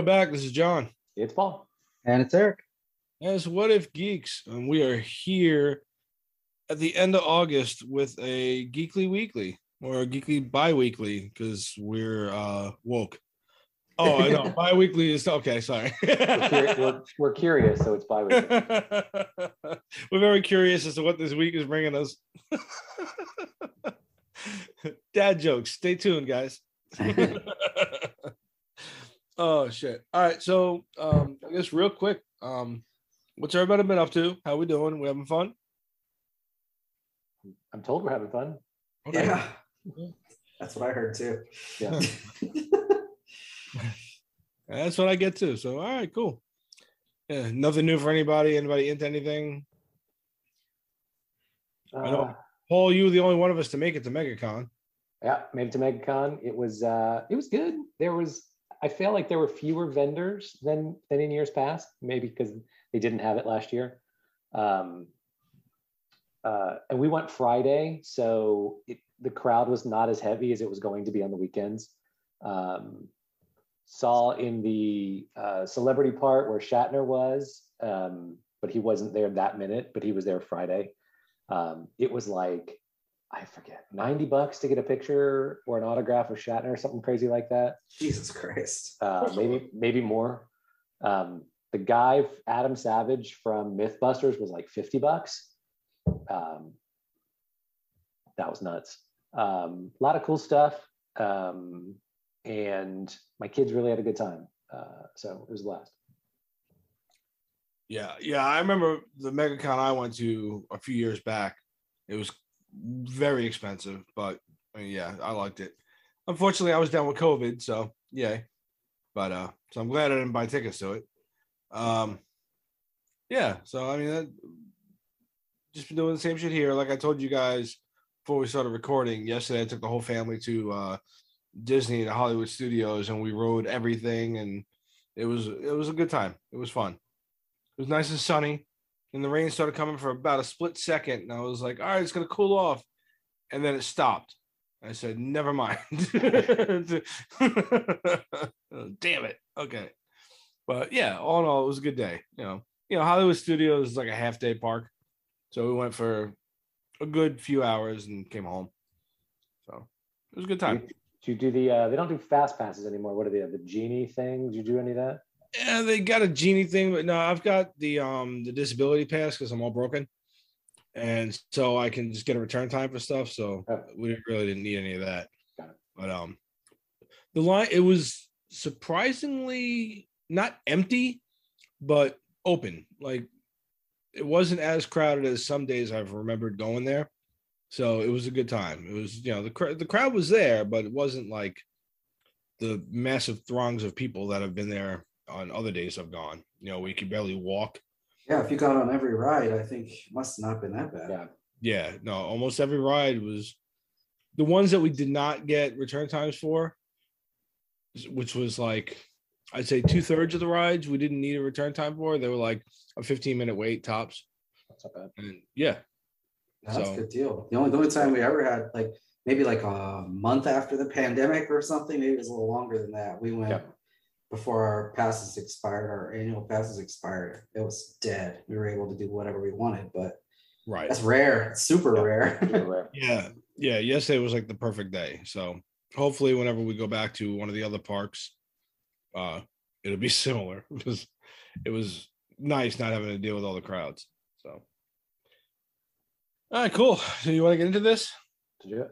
Hey, back. This is John. It's Paul. And it's Eric. As What If Geeks, and we are here at the end of August with a Geekly Weekly or a Geekly Bi-Weekly because we're uh woke. Oh, I know. Bi-weekly is okay. Sorry. We're, curi- we're, we're curious, so it's bi weekly. we're very curious as to what this week is bringing us. Dad jokes. Stay tuned, guys. Oh shit! All right, so um, I guess real quick, um, what's everybody been up to? How we doing? We having fun? I'm told we're having fun. Okay. Yeah. That's what I heard too. Yeah. That's what I get too. So all right, cool. Yeah, nothing new for anybody. Anybody into anything? I know. Uh, Paul, you were the only one of us to make it to MegaCon. yeah, made it to MegaCon. It was uh it was good. There was I feel like there were fewer vendors than than in years past, maybe because they didn't have it last year. Um uh, and we went Friday, so it, the crowd was not as heavy as it was going to be on the weekends. Um, saw in the uh, celebrity part where Shatner was, um, but he wasn't there that minute, but he was there Friday. Um, it was like, I forget, 90 bucks to get a picture or an autograph of Shatner or something crazy like that. Jesus Christ. Uh, maybe, maybe more. Um, the guy, Adam Savage from Mythbusters, was like 50 bucks. Um, that was nuts. Um, a lot of cool stuff. Um, and my kids really had a good time. Uh, so it was the last. Yeah, yeah. I remember the MegaCon I went to a few years back. It was very expensive, but I mean, yeah, I liked it. Unfortunately, I was down with COVID, so yay. But uh, so I'm glad I didn't buy tickets to it. Um, yeah. So I mean, that, just been doing the same shit here. Like I told you guys before we started recording yesterday, I took the whole family to uh, Disney to Hollywood Studios, and we rode everything, and it was it was a good time. It was fun. It was nice and sunny, and the rain started coming for about a split second, and I was like, "All right, it's gonna cool off," and then it stopped. I said, "Never mind." Damn it. Okay, but yeah, all in all, it was a good day. You know, you know, Hollywood Studios is like a half day park, so we went for a good few hours and came home. So it was a good time. Did you do the, uh, they don't do fast passes anymore. What are they, the genie thing? Did you do any of that? Yeah, they got a genie thing, but no, I've got the um the disability pass because I'm all broken, and so I can just get a return time for stuff. So Oh. we really didn't need any of that. But um, the line it was surprisingly not empty, but open. Like it wasn't as crowded as some days I've remembered going there. So it was a good time. It was you know the the crowd was there, but it wasn't like the massive throngs of people that have been there on other days I've gone. You know, we could barely walk. Yeah, if you got on every ride, I think it must not been that bad. Yeah. Yeah, no, almost every ride was the ones that we did not get return times for, which was like I'd say two thirds of the rides we didn't need a return time for. They were like a 15 minute wait tops. That's not bad. And yeah, That's a good deal. The only, the only time we ever had like maybe like a month after the pandemic or something, maybe it was a little longer than that. We went Yeah. Before our passes expired, our annual passes expired. It was dead. We were able to do whatever we wanted, but right. that's rare. It's super Yeah. rare. Yeah, yeah. Yesterday was like the perfect day. So hopefully, whenever we go back to one of the other parks, uh, it'll be similar because it was nice not having to deal with all the crowds. So, all right, cool. So you want to get into this? Did you?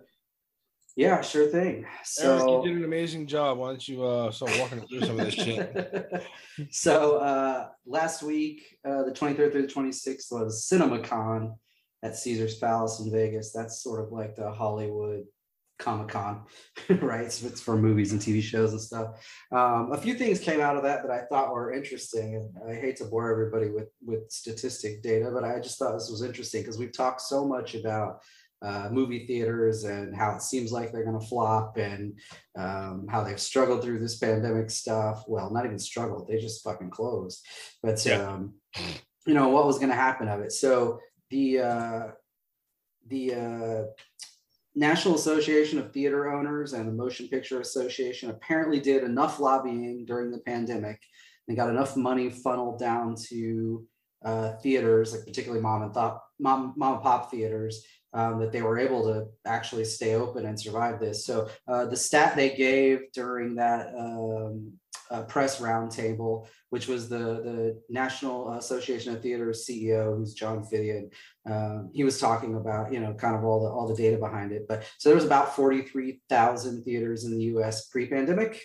Yeah, sure thing. Eric, So you did an amazing job. Why don't you uh start walking through some of this shit? so uh, last week, uh, the 23rd through the 26th was CinemaCon at Caesar's Palace in Vegas. That's sort of like the Hollywood Comic Con, right? So it's for movies and TV shows and stuff. Um, a few things came out of that that I thought were interesting, and I hate to bore everybody with with statistic data, but I just thought this was interesting because we've talked so much about uh, movie theaters and how it seems like they're going to flop and um, how they've struggled through this pandemic stuff. Well, not even struggled; they just fucking closed. But Yeah. um, you know what was going to happen of it. So the uh, the uh, National Association of Theater Owners and the Motion Picture Association apparently did enough lobbying during the pandemic. and got enough money funneled down to uh, theaters, like particularly mom and pop, mom, mom and pop theaters, um, that they were able to actually stay open and survive this. So uh, the stat they gave during that um, uh, press roundtable, which was the the National Association of Theaters CEO, who's John Fithian, um, he was talking about you know kind of all the all the data behind it. But so there was about forty three thousand theaters in the U.S. pre-pandemic,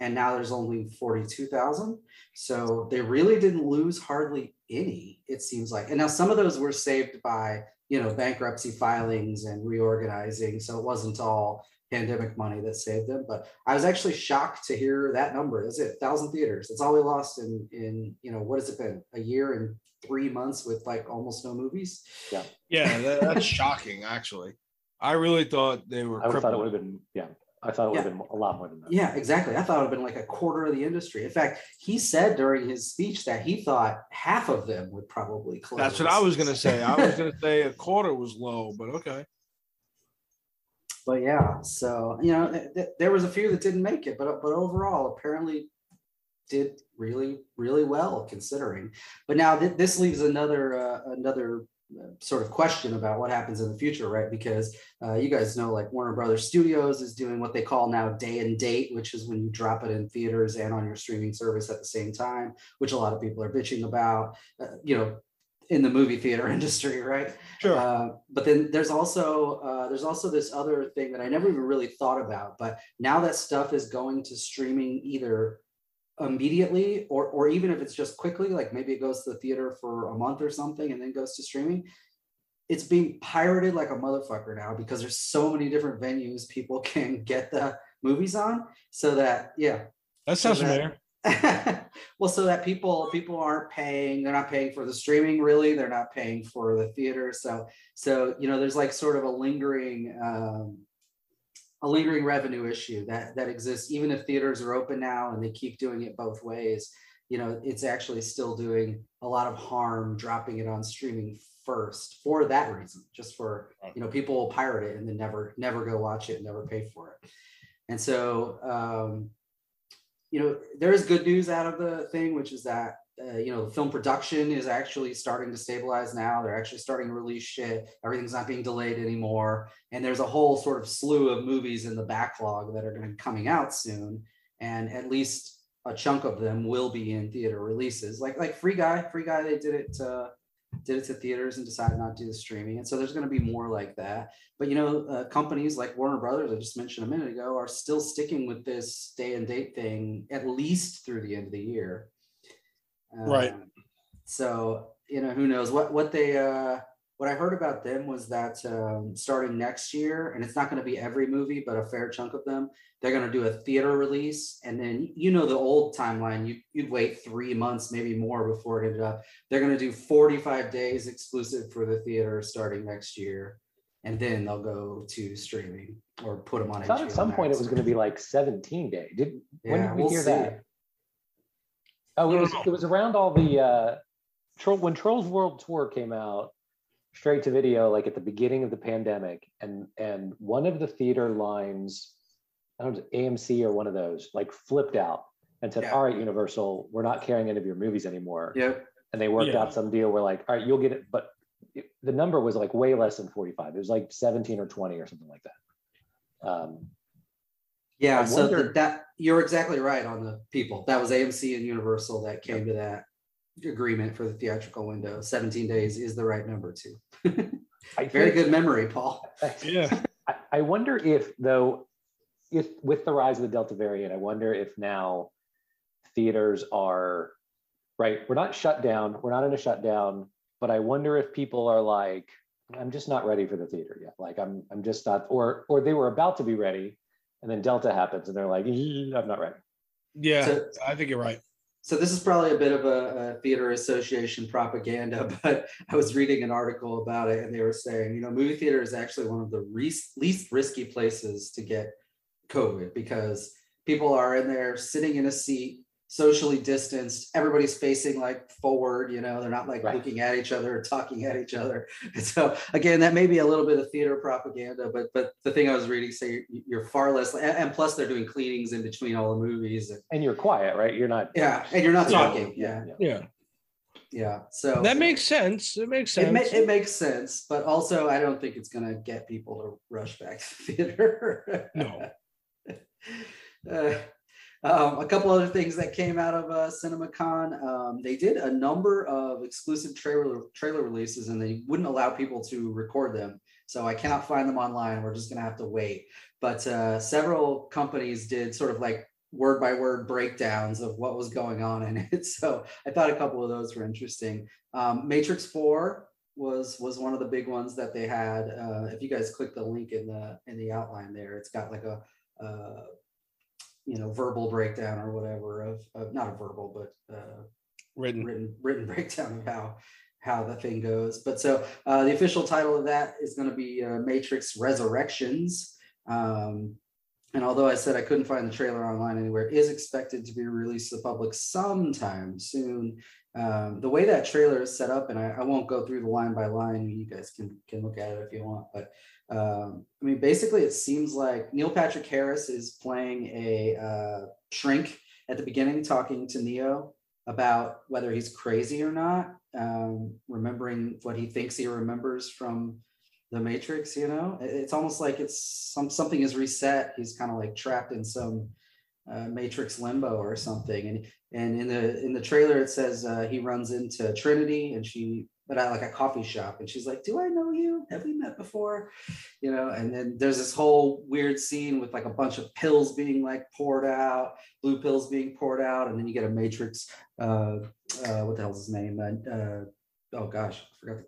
and now there's only forty two thousand. So they really didn't lose hardly any. It seems like, and now some of those were saved by you know bankruptcy filings and reorganizing. So it wasn't all pandemic money that saved them. But I was actually shocked to hear that number. That's it, thousand theaters. That's all we lost in in you know what has it been a year and three months with like almost no movies. Yeah, that, that's shocking. Actually, I really thought they were. I would thought it would have been. Yeah, I thought it would have been a lot more than that. Yeah, exactly. I thought it would have been like a quarter of the industry. In fact, he said during his speech that he thought half of them would probably close. That's what I was gonna say. I was gonna say a quarter was low, but okay. but yeah, so you know, th- th- there was a few that didn't make it, but but overall, apparently, did really really well considering. But now th- this leaves another uh, another sort of question about what happens in the future, right? Because uh, you guys know, like Warner Brothers Studios is doing what they call now day and date, which is when you drop it in theaters and on your streaming service at the same time, which a lot of people are bitching about. Uh, you know, in the movie theater industry, right? Sure. Uh, but then there's also uh, there's also this other thing that I never even really thought about. But now that stuff is going to streaming either immediately or or even if it's just quickly, like maybe it goes to the theater for a month or something and then goes to streaming. It's being pirated like a motherfucker now because there's so many different venues people can get the movies on. So that yeah, that sounds so familiar. well, so that people people aren't paying, they're not paying for the streaming really, they're not paying for the theater. So so you know, there's like sort of a lingering um, a lingering revenue issue that that exists even if theaters are open now and they keep doing it both ways. You know, it's actually still doing a lot of harm dropping it on streaming first for that reason, just for you know people will pirate it and then never never go watch it, and never pay for it. And so um, you know, there is good news out of the thing, which is that uh, you know, film production is actually starting to stabilize now. They're actually starting to release shit. Everything's not being delayed anymore, and there's a whole sort of slew of movies in the backlog that are going to be coming out soon, and at least a chunk of them will be in theater releases. Like like Free Guy, Free Guy, they did it. Did it to theaters and decided not to do the streaming. And so there's going to be more like that. But you know, uh, companies like Warner Brothers, I just mentioned a minute ago, are still sticking with this day and date thing at least through the end of the year. Right. Um, So you know, who knows what what they uh, what I heard about them was that um, starting next year, and it's not going to be every movie, but a fair chunk of them, they're going to do a theater release, and then you know the old timeline, you you'd wait three months, maybe more, before it ended up. They're going to do 45 days exclusive for the theater starting next year, and then they'll go to streaming or put them on. I thought at HBO some point it was going to be like 17 day. Did when did we we'll hear see. that? Oh, it was it was around all the uh Troll when Trolls World Tour came out straight to video, like at the beginning of the pandemic, and and one of the theater lines, I don't know, AMC or one of those, like flipped out and said, Yeah. All right, Universal, we're not carrying any of your movies anymore. Yep. And they worked Yeah. out some deal where like, all right, you'll get it, but it- the number was like way less than 45. It was like 17 or 20 or something like that. Um, Yeah, I so wonder- th- that you're exactly right on the people. That was AMC and Universal that came to that agreement for the theatrical window. 17 days is the right number too. I Very think- good memory, Paul. Yeah. I, I wonder if though, if with the rise of the Delta variant, I wonder if now theaters are right. We're not shut down. We're not in a shutdown, but I wonder if people are like, I'm just not ready for the theater yet. Like I'm, I'm just not, or or they were about to be ready, and then Delta happens, and they're like, "Eh, I'm not ready. Yeah. So- I think you're right. So this is probably a bit of a, a theater association propaganda, but I was reading an article about it and they were saying, you know, movie theater is actually one of the least, least risky places to get COVID because people are in there sitting in a seat, socially distanced. Everybody's facing like forward, you know, they're not like Right. looking at each other or talking at each other. And so again, that may be a little bit of theater propaganda, but but the thing I was reading say you're, you're far less, and, and plus they're doing cleanings in between all the movies. And, And you're quiet, right? You're not. yeah, and you're not Yeah. talking. Yeah, Yeah. yeah. So That makes sense. It makes sense. it, ma- it makes sense, but also I don't think it's gonna get people to rush back to the theater. No. Uh, um, a couple other things that came out of uh, CinemaCon, um, they did a number of exclusive trailer trailer releases, and they wouldn't allow people to record them. So I cannot find them online. We're just gonna have to wait. But uh, several companies did sort of like word by word breakdowns of what was going on in it. So I thought a couple of those were interesting. Um, Matrix Four was was one of the big ones that they had. Uh, if you guys click the link in the in the outline there, it's got like a uh, you know verbal breakdown or whatever of, of not a verbal but uh, Written. written written breakdown of how how the thing goes. But so uh, the official title of that is going to be uh, Matrix Resurrections. Um, and although I said I couldn't find the trailer online anywhere, it is expected to be released to the public sometime soon. Um, the way that trailer is set up, and I, I won't go through the line by line. You guys can can look at it if you want, but um, I mean, basically, it seems like Neil Patrick Harris is playing a uh, shrink at the beginning, talking to Neo about whether he's crazy or not, um, remembering what he thinks he remembers from the Matrix. You know, It- it's almost like it's some something is reset. He's kind of like trapped in some uh, Matrix limbo or something. And and in the in the trailer, it says uh, he runs into Trinity, and she but at like a coffee shop, and she's like, "Do I know you? Have we met before?" You know. And then there's this whole weird scene with like a bunch of pills being like poured out, blue pills being poured out, and then you get a Matrix. Uh, uh, what the hell's his name? Uh, uh, oh gosh, I forgot. The,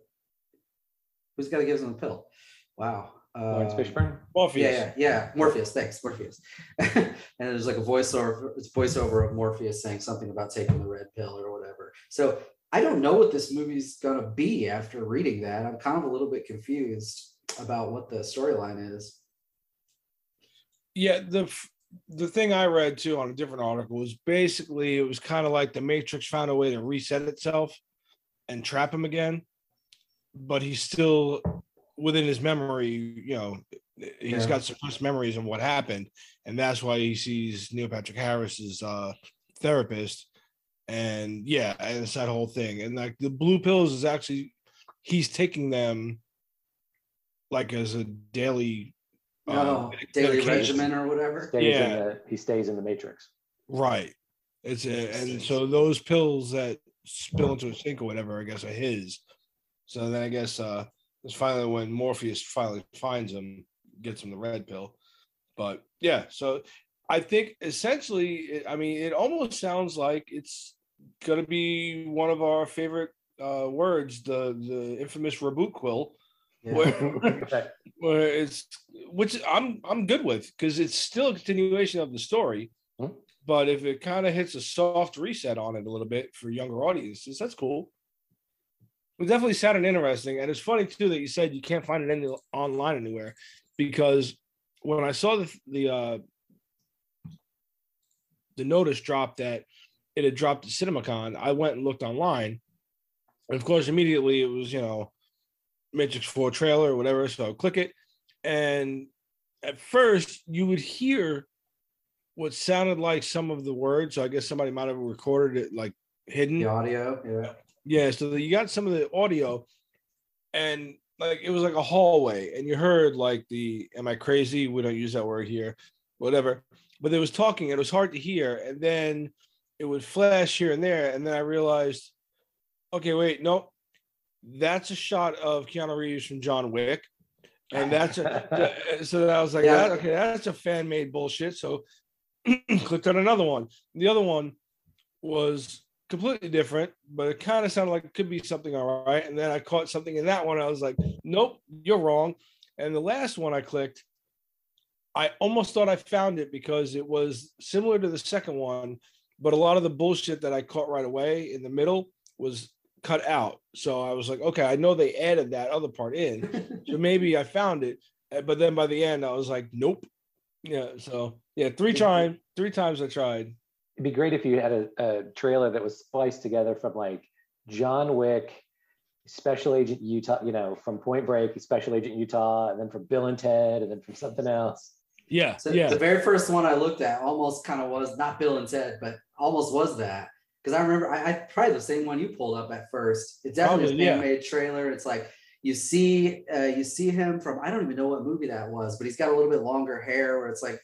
who's got to give him a pill? Wow. Lawrence Uh, Fishburne. Morpheus. yeah, yeah, yeah. Morpheus. Thanks, Morpheus. and there's like a voiceover, it's voiceover of Morpheus saying something about taking the red pill or whatever. So I don't know what this movie's gonna be after reading that. I'm kind of a little bit confused about what the storyline is. Yeah, the the thing I read too on a different article was basically it was kind of like the Matrix found a way to reset itself and trap him again, but he's still within his memory. You know, he's Yeah. got suppressed memories of what happened, and that's why he sees Neil Patrick Harris as uh, therapist. And yeah, and it's that whole thing. And like the blue pills is actually he's taking them like as a daily uh, Oh, daily medication. regimen or whatever. Stays Yeah. in the, he stays in the Matrix. Right. It's a, and so those pills that spill into a sink or whatever, I guess, are his. So then I guess uh it's finally when Morpheus finally finds him, gets him the red pill. But yeah, so I think essentially, I mean, it almost sounds like it's gonna be one of our favorite uh words, the the infamous reboot quill, Yeah. where where it's which I'm I'm good with because it's still a continuation of the story. Hmm. But if it kind of hits a soft reset on it a little bit for younger audiences, that's cool. It definitely sounded interesting, and it's funny too that you said you can't find it any online anywhere because when I saw the the uh, the notice drop that it had dropped to CinemaCon, I went and looked online. And of course, immediately it was, you know, Matrix 4 trailer or whatever. So I'll click it. And at first, you would hear what sounded like some of the words. So I guess somebody might have recorded it like hidden. The audio, yeah. Yeah, so you got some of the audio, and like it was like a hallway, and you heard like the "Am I crazy?" We don't use that word here, whatever. But there was talking. It was hard to hear, and then it would flash here and there, and then I realized, okay, wait, no, that's a shot of Keanu Reeves from John Wick, and that's a, so that I was like, Yeah. that, okay, that's a fan made bullshit. So clicked on another one. The other one was completely different, but it kind of sounded like it could be something all right. And then I caught something in that one. I was like, nope, you're wrong. And the last one I clicked, I almost thought I found it because it was similar to the second one, but a lot of the bullshit that I caught right away in the middle was cut out. So I was like, okay, I know they added that other part in. So maybe I found it. Uh, But then by the end, I was like, nope. Yeah. So yeah, three times, three times I tried. It'd be great if you had a, a trailer that was spliced together from like John Wick, Special Agent Utah, you know, from Point Break, Special Agent Utah, and then from Bill and Ted, and then from something else. Yeah. So yeah. the very first one I looked at almost kind of was not Bill and Ted, but almost was that. Because I remember I, I probably the same one you pulled up at first. It's definitely Probably, a yeah. fan made trailer. It's like you see uh, you see him from I don't even know what movie that was, but he's got a little bit longer hair where it's like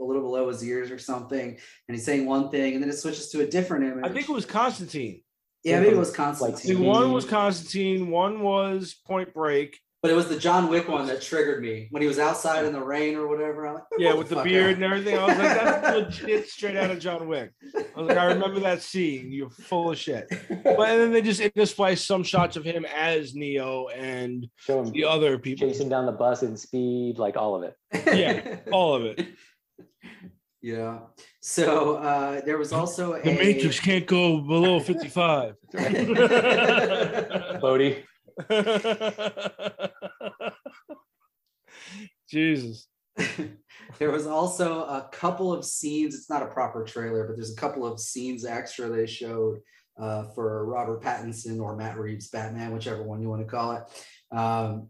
a little below his ears or something, and he's saying one thing, and then it switches to a different image. I think it was Constantine. yeah, maybe it was Constantine, think one was Constantine, one was Point Break. but it was the John Wick one that triggered me when he was outside in the rain or whatever. I'm like, Yeah, with the fuck beard out." and everything. I was like, that's legit straight out of John Wick. I was like, I remember that scene. You're full of shit. But and then they just interspliced some shots of him as Neo and Show him the other people. chasing down the bus in speed, like all of it. Yeah, all of it. Yeah. So uh, there was also a The Matrix can't go below 55. Bodhi. Jesus. there was also a couple of scenes. It's not a proper trailer, but there's a couple of scenes extra they showed uh, for Robert Pattinson or Matt Reeves Batman, whichever one you want to call it. Um,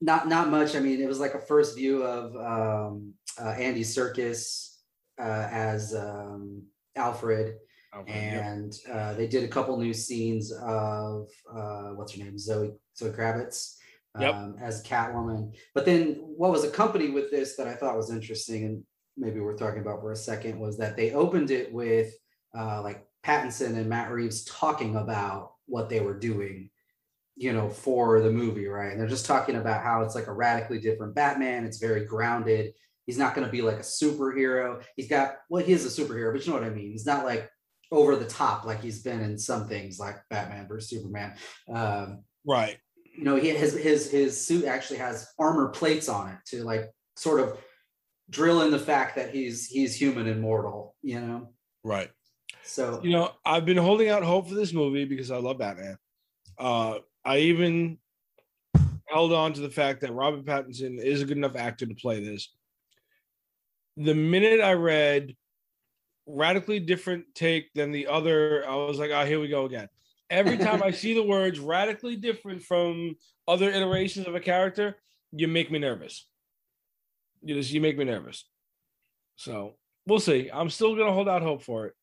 not not much. I mean, it was like a first view of um, uh, Andy Serkis uh, as um, Alfred, and uh, they did a couple new scenes of uh, what's her name, Zoe Zoe Kravitz, Yep. um, as Catwoman. But then what was accompanied with this that I thought was interesting, and maybe we're talking about for a second, was that they opened it with uh, like Pattinson and Matt Reeves talking about what they were doing, you know, for the movie, right? And they're just talking about how it's like a radically different Batman. It's very grounded. He's not going to be like a superhero. He's got well, he is a superhero, but you know what I mean. He's not like over the top like he's been in some things like Batman versus Superman. Um, Right. you know, he his his his suit actually has armor plates on it to like sort of drill in the fact that he's he's human and mortal. You know, Right. so You know, I've been holding out hope for this movie because I love Batman. Uh, I even held on to the fact that Robert Pattinson is a good enough actor to play this. The minute I read radically different take than the other, I was like, oh, here we go again. Every time I see the words radically different from other iterations of a character, you make me nervous. You just you make me nervous. So we'll see. I'm still gonna hold out hope for it.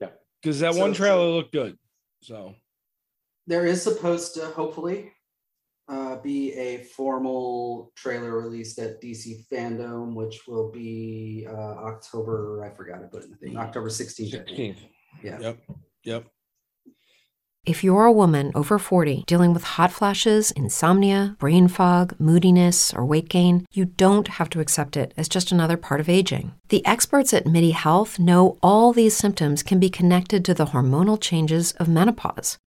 Yeah. Because that So- one trailer so- looked good. So there is supposed to hopefully uh, be a formal trailer released at DC Fandom, which will be uh, October. I forgot to put in the thing. October sixteenth. 16th. Yeah. Yep. Yep. If you're a woman over 40 dealing with hot flashes, insomnia, brain fog, moodiness, or weight gain, you don't have to accept it as just another part of aging. The experts at MIDI Health know all these symptoms can be connected to the hormonal changes of menopause.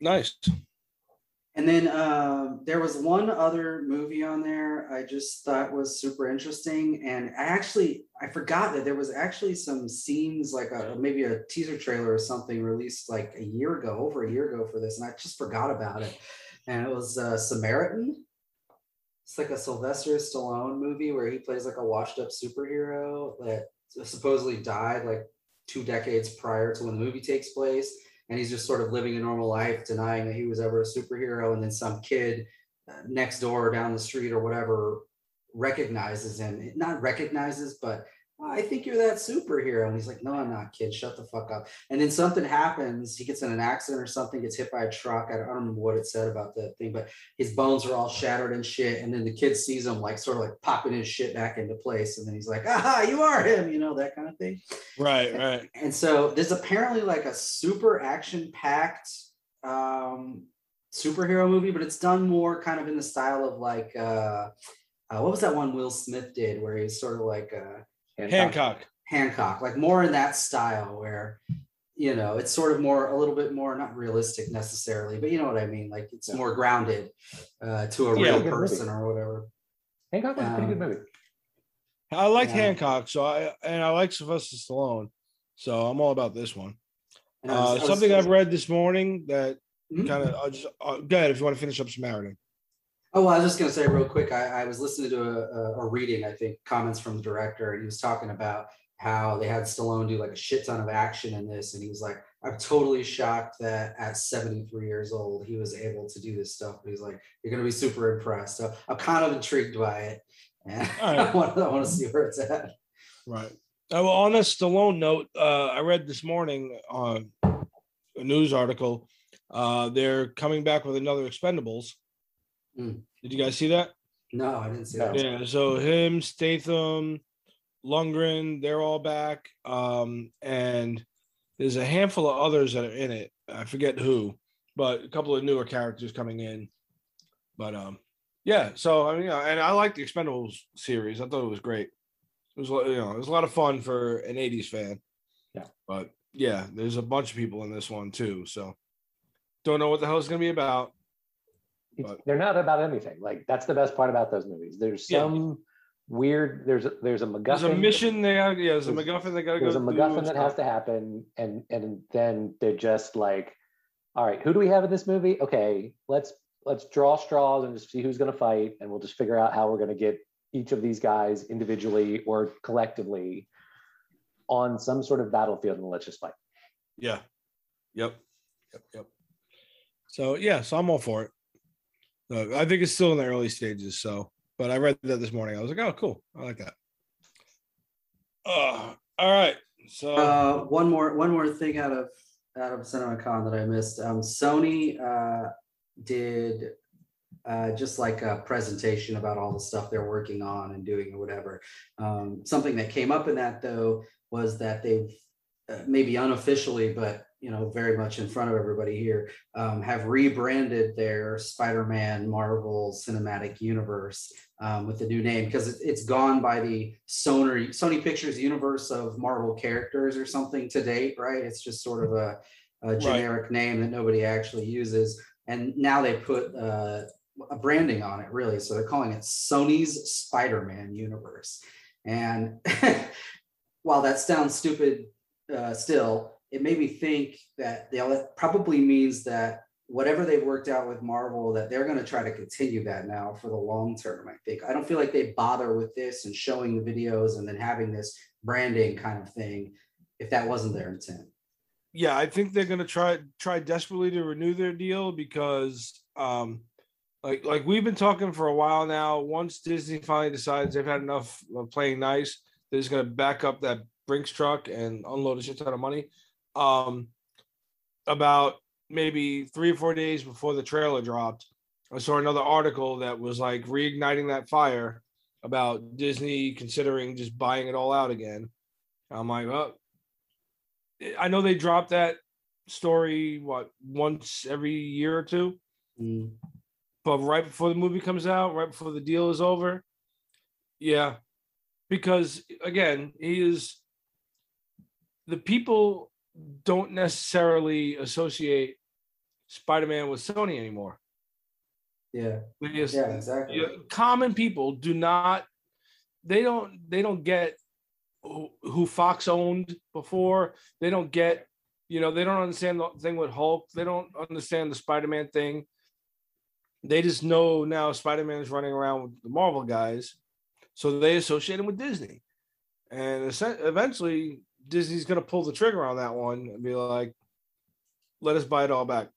Nice. And then um, there was one other movie on there I just thought was super interesting, and I actually I forgot that there was actually some scenes like a, maybe a teaser trailer or something released like a year ago, over a year ago for this, and I just forgot about it. And it was uh, Samaritan. It's like a Sylvester Stallone movie where he plays like a washed up superhero that supposedly died like two decades prior to when the movie takes place and he's just sort of living a normal life, denying that he was ever a superhero. And then some kid uh, next door, or down the street, or whatever, recognizes him. Not recognizes, but oh, I think you're that superhero. And he's like, No, I'm not, kid. Shut the fuck up. And then something happens. He gets in an accident or something, gets hit by a truck. I don't, I don't remember what it said about that thing, but his bones are all shattered and shit. And then the kid sees him like sort of like popping his shit back into place. And then he's like, Aha, you are him, you know, that kind of thing. Right, right. And so there's apparently like a super action packed um superhero movie, but it's done more kind of in the style of like uh, uh what was that one Will Smith did where he's sort of like uh Hancock. Hancock, like more in that style where you know it's sort of more a little bit more not realistic necessarily, but you know what I mean. Like it's more grounded uh, to a Yeah. real person movie. or whatever. Hancock was a pretty good Um, movie. I liked Yeah. Hancock, so I and I like Sylvester Stallone, so I'm all about this one. Was- Uh, I was- something I've read this morning that Mhm. kind of I'll just uh, go ahead if you want to finish up Samaritan. Oh, well, I was just going to say real quick. I, I was listening to a, a, a reading, I think, comments from the director, and he was talking about how they had Stallone do like a shit ton of action in this, and he was like, "I'm totally shocked that at 73 years old he was able to do this stuff." But he's like, "You're going to be super impressed." So I'm kind of intrigued by it, and right. I want I want to see where it's at. Right. Uh, well, on a Stallone note, uh, I read this morning on a news article. Uh, they're coming back with another Expendables. Hmm. Did you guys see that? No, I didn't see that. Yeah. So him, Statham, Lundgren, they're all back. Um, and there's a handful of others that are in it. I forget who, but a couple of newer characters coming in. But um, yeah. So I mean, you know, and I like the Expendables series. I thought it was great. It was you know, it was a lot of fun for an '80s fan. Yeah. But yeah, there's a bunch of people in this one too. So don't know what the hell it's gonna be about. It's, but- they're not about anything. Like that's the best part about those movies. There's Yeah. some weird. There's a, there's a MacGuffin. There's a mission there. Yeah, there's a MacGuffin they gotta There's a MacGuffin that has to happen, and and then they're just like, all right, who do we have in this movie? Okay, let's let's draw straws and just see who's going to fight, and we'll just figure out how we're going to get each of these guys individually or collectively on some sort of battlefield, and let's just fight. Yeah. Yep. Yep. Yep. So yeah, so I'm all for it. Uh, I think it's still in the early stages. So, but I read that this morning. I was like, oh, cool. I like that. Uh, all right. So Uh, one more one more thing out of out of CinemaCon that I missed. Um, Sony uh, did uh, just like a presentation about all the stuff they're working on and doing or whatever. Um, something that came up in that though was that they've uh, maybe unofficially, but you know, very much in front of everybody here, um, have rebranded their Spider-Man Marvel Cinematic Universe um, with the new name because it, it's gone by the Sony Sony Pictures universe of Marvel characters or something to date, right? It's just sort of a, a generic name that nobody actually uses, and now they put uh, a branding on it, really. So they're calling it Sony's Spider-Man universe, and while that sounds stupid uh, still, it made me think that know, probably means that whatever they've worked out with Marvel, that they're going to try to continue that now for the long term. I think I don't feel like they bother with this and showing the videos and then having this branding kind of thing if that wasn't their intent. Yeah, I think they're gonna try try desperately to renew their deal because um like like we've been talking for a while now. Once Disney finally decides they've had enough of playing nice, they're just gonna back up that Brinks truck and unload a shit ton of money. Um about maybe three or four days before the trailer dropped, I saw another article that was like reigniting that fire about Disney considering just buying it all out again. I'm like, oh, I know they drop that story what once every year or two, Mm. but right before the movie comes out, right before the deal is over, yeah, because again, he is the people don't necessarily associate Spider-Man with Sony anymore. Yeah, just- yeah, exactly. yeah, common people do not they don't they don't get who, who Fox owned before. They don't get, you know, they don't understand the thing with Hulk. They don't understand the Spider-Man thing. They just know now Spider-Man is running around with the Marvel guys, so they associate him with Disney. And eventually, Disney's going to pull the trigger on that one and be like, "Let us buy it all back."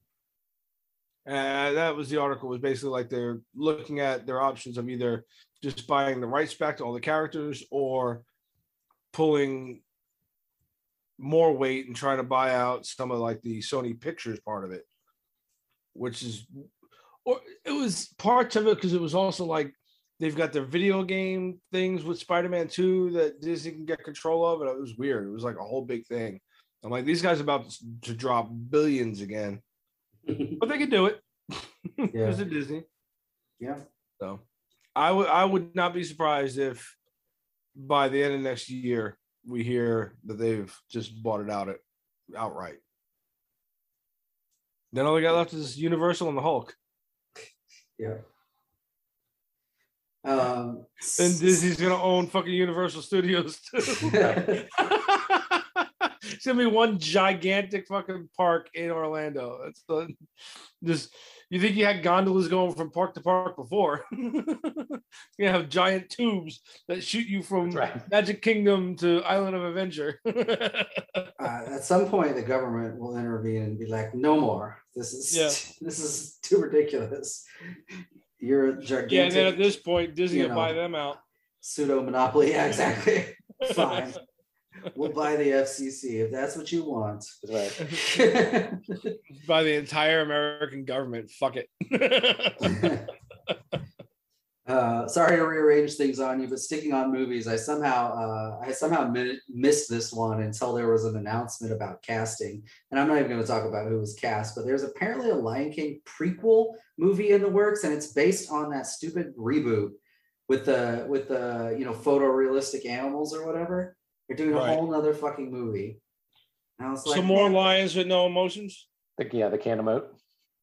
And that was the article. Was basically like they're looking at their options of either just buying the rights back to all the characters or pulling more weight and trying to buy out some of like the Sony Pictures part of it, which is, or it was parts of it because it was also like they've got their video game things with Spider-Man 2 that Disney can get control of, and it was weird. It was like a whole big thing. I'm like, these guys are about to drop billions again, but they can do it because of Disney. yeah. So I would I would not be surprised if by the end of next year we hear that they've just bought it out at outright. Then all they got left is Universal and the Hulk. Yeah. Um, Then Disney's gonna own fucking Universal Studios too. it's gonna be one gigantic fucking park in Orlando. That's the just you think you had gondolas going from park to park before. you have giant tubes that shoot you from right. Magic Kingdom to Island of Adventure. uh, at some point, the government will intervene and be like, "No more. This is Yeah. this is too ridiculous. You're a yeah, and then at this point, Disney you will buy them out. pseudo monopoly." Yeah, exactly. Fine. We'll buy the FCC if that's what you want. Right. by the entire American government. Fuck it. Uh, sorry to rearrange things on you, but sticking on movies, I somehow uh, I somehow mi- missed this one until there was an announcement about casting, and I'm not even going to talk about who was cast, but there's apparently a Lion King prequel movie in the works, and it's based on that stupid reboot with the with the you know photorealistic animals or whatever. They're doing a Right. whole nother fucking movie. And I was like, Some more "Man, lions with no emotions. The- yeah, the can emote.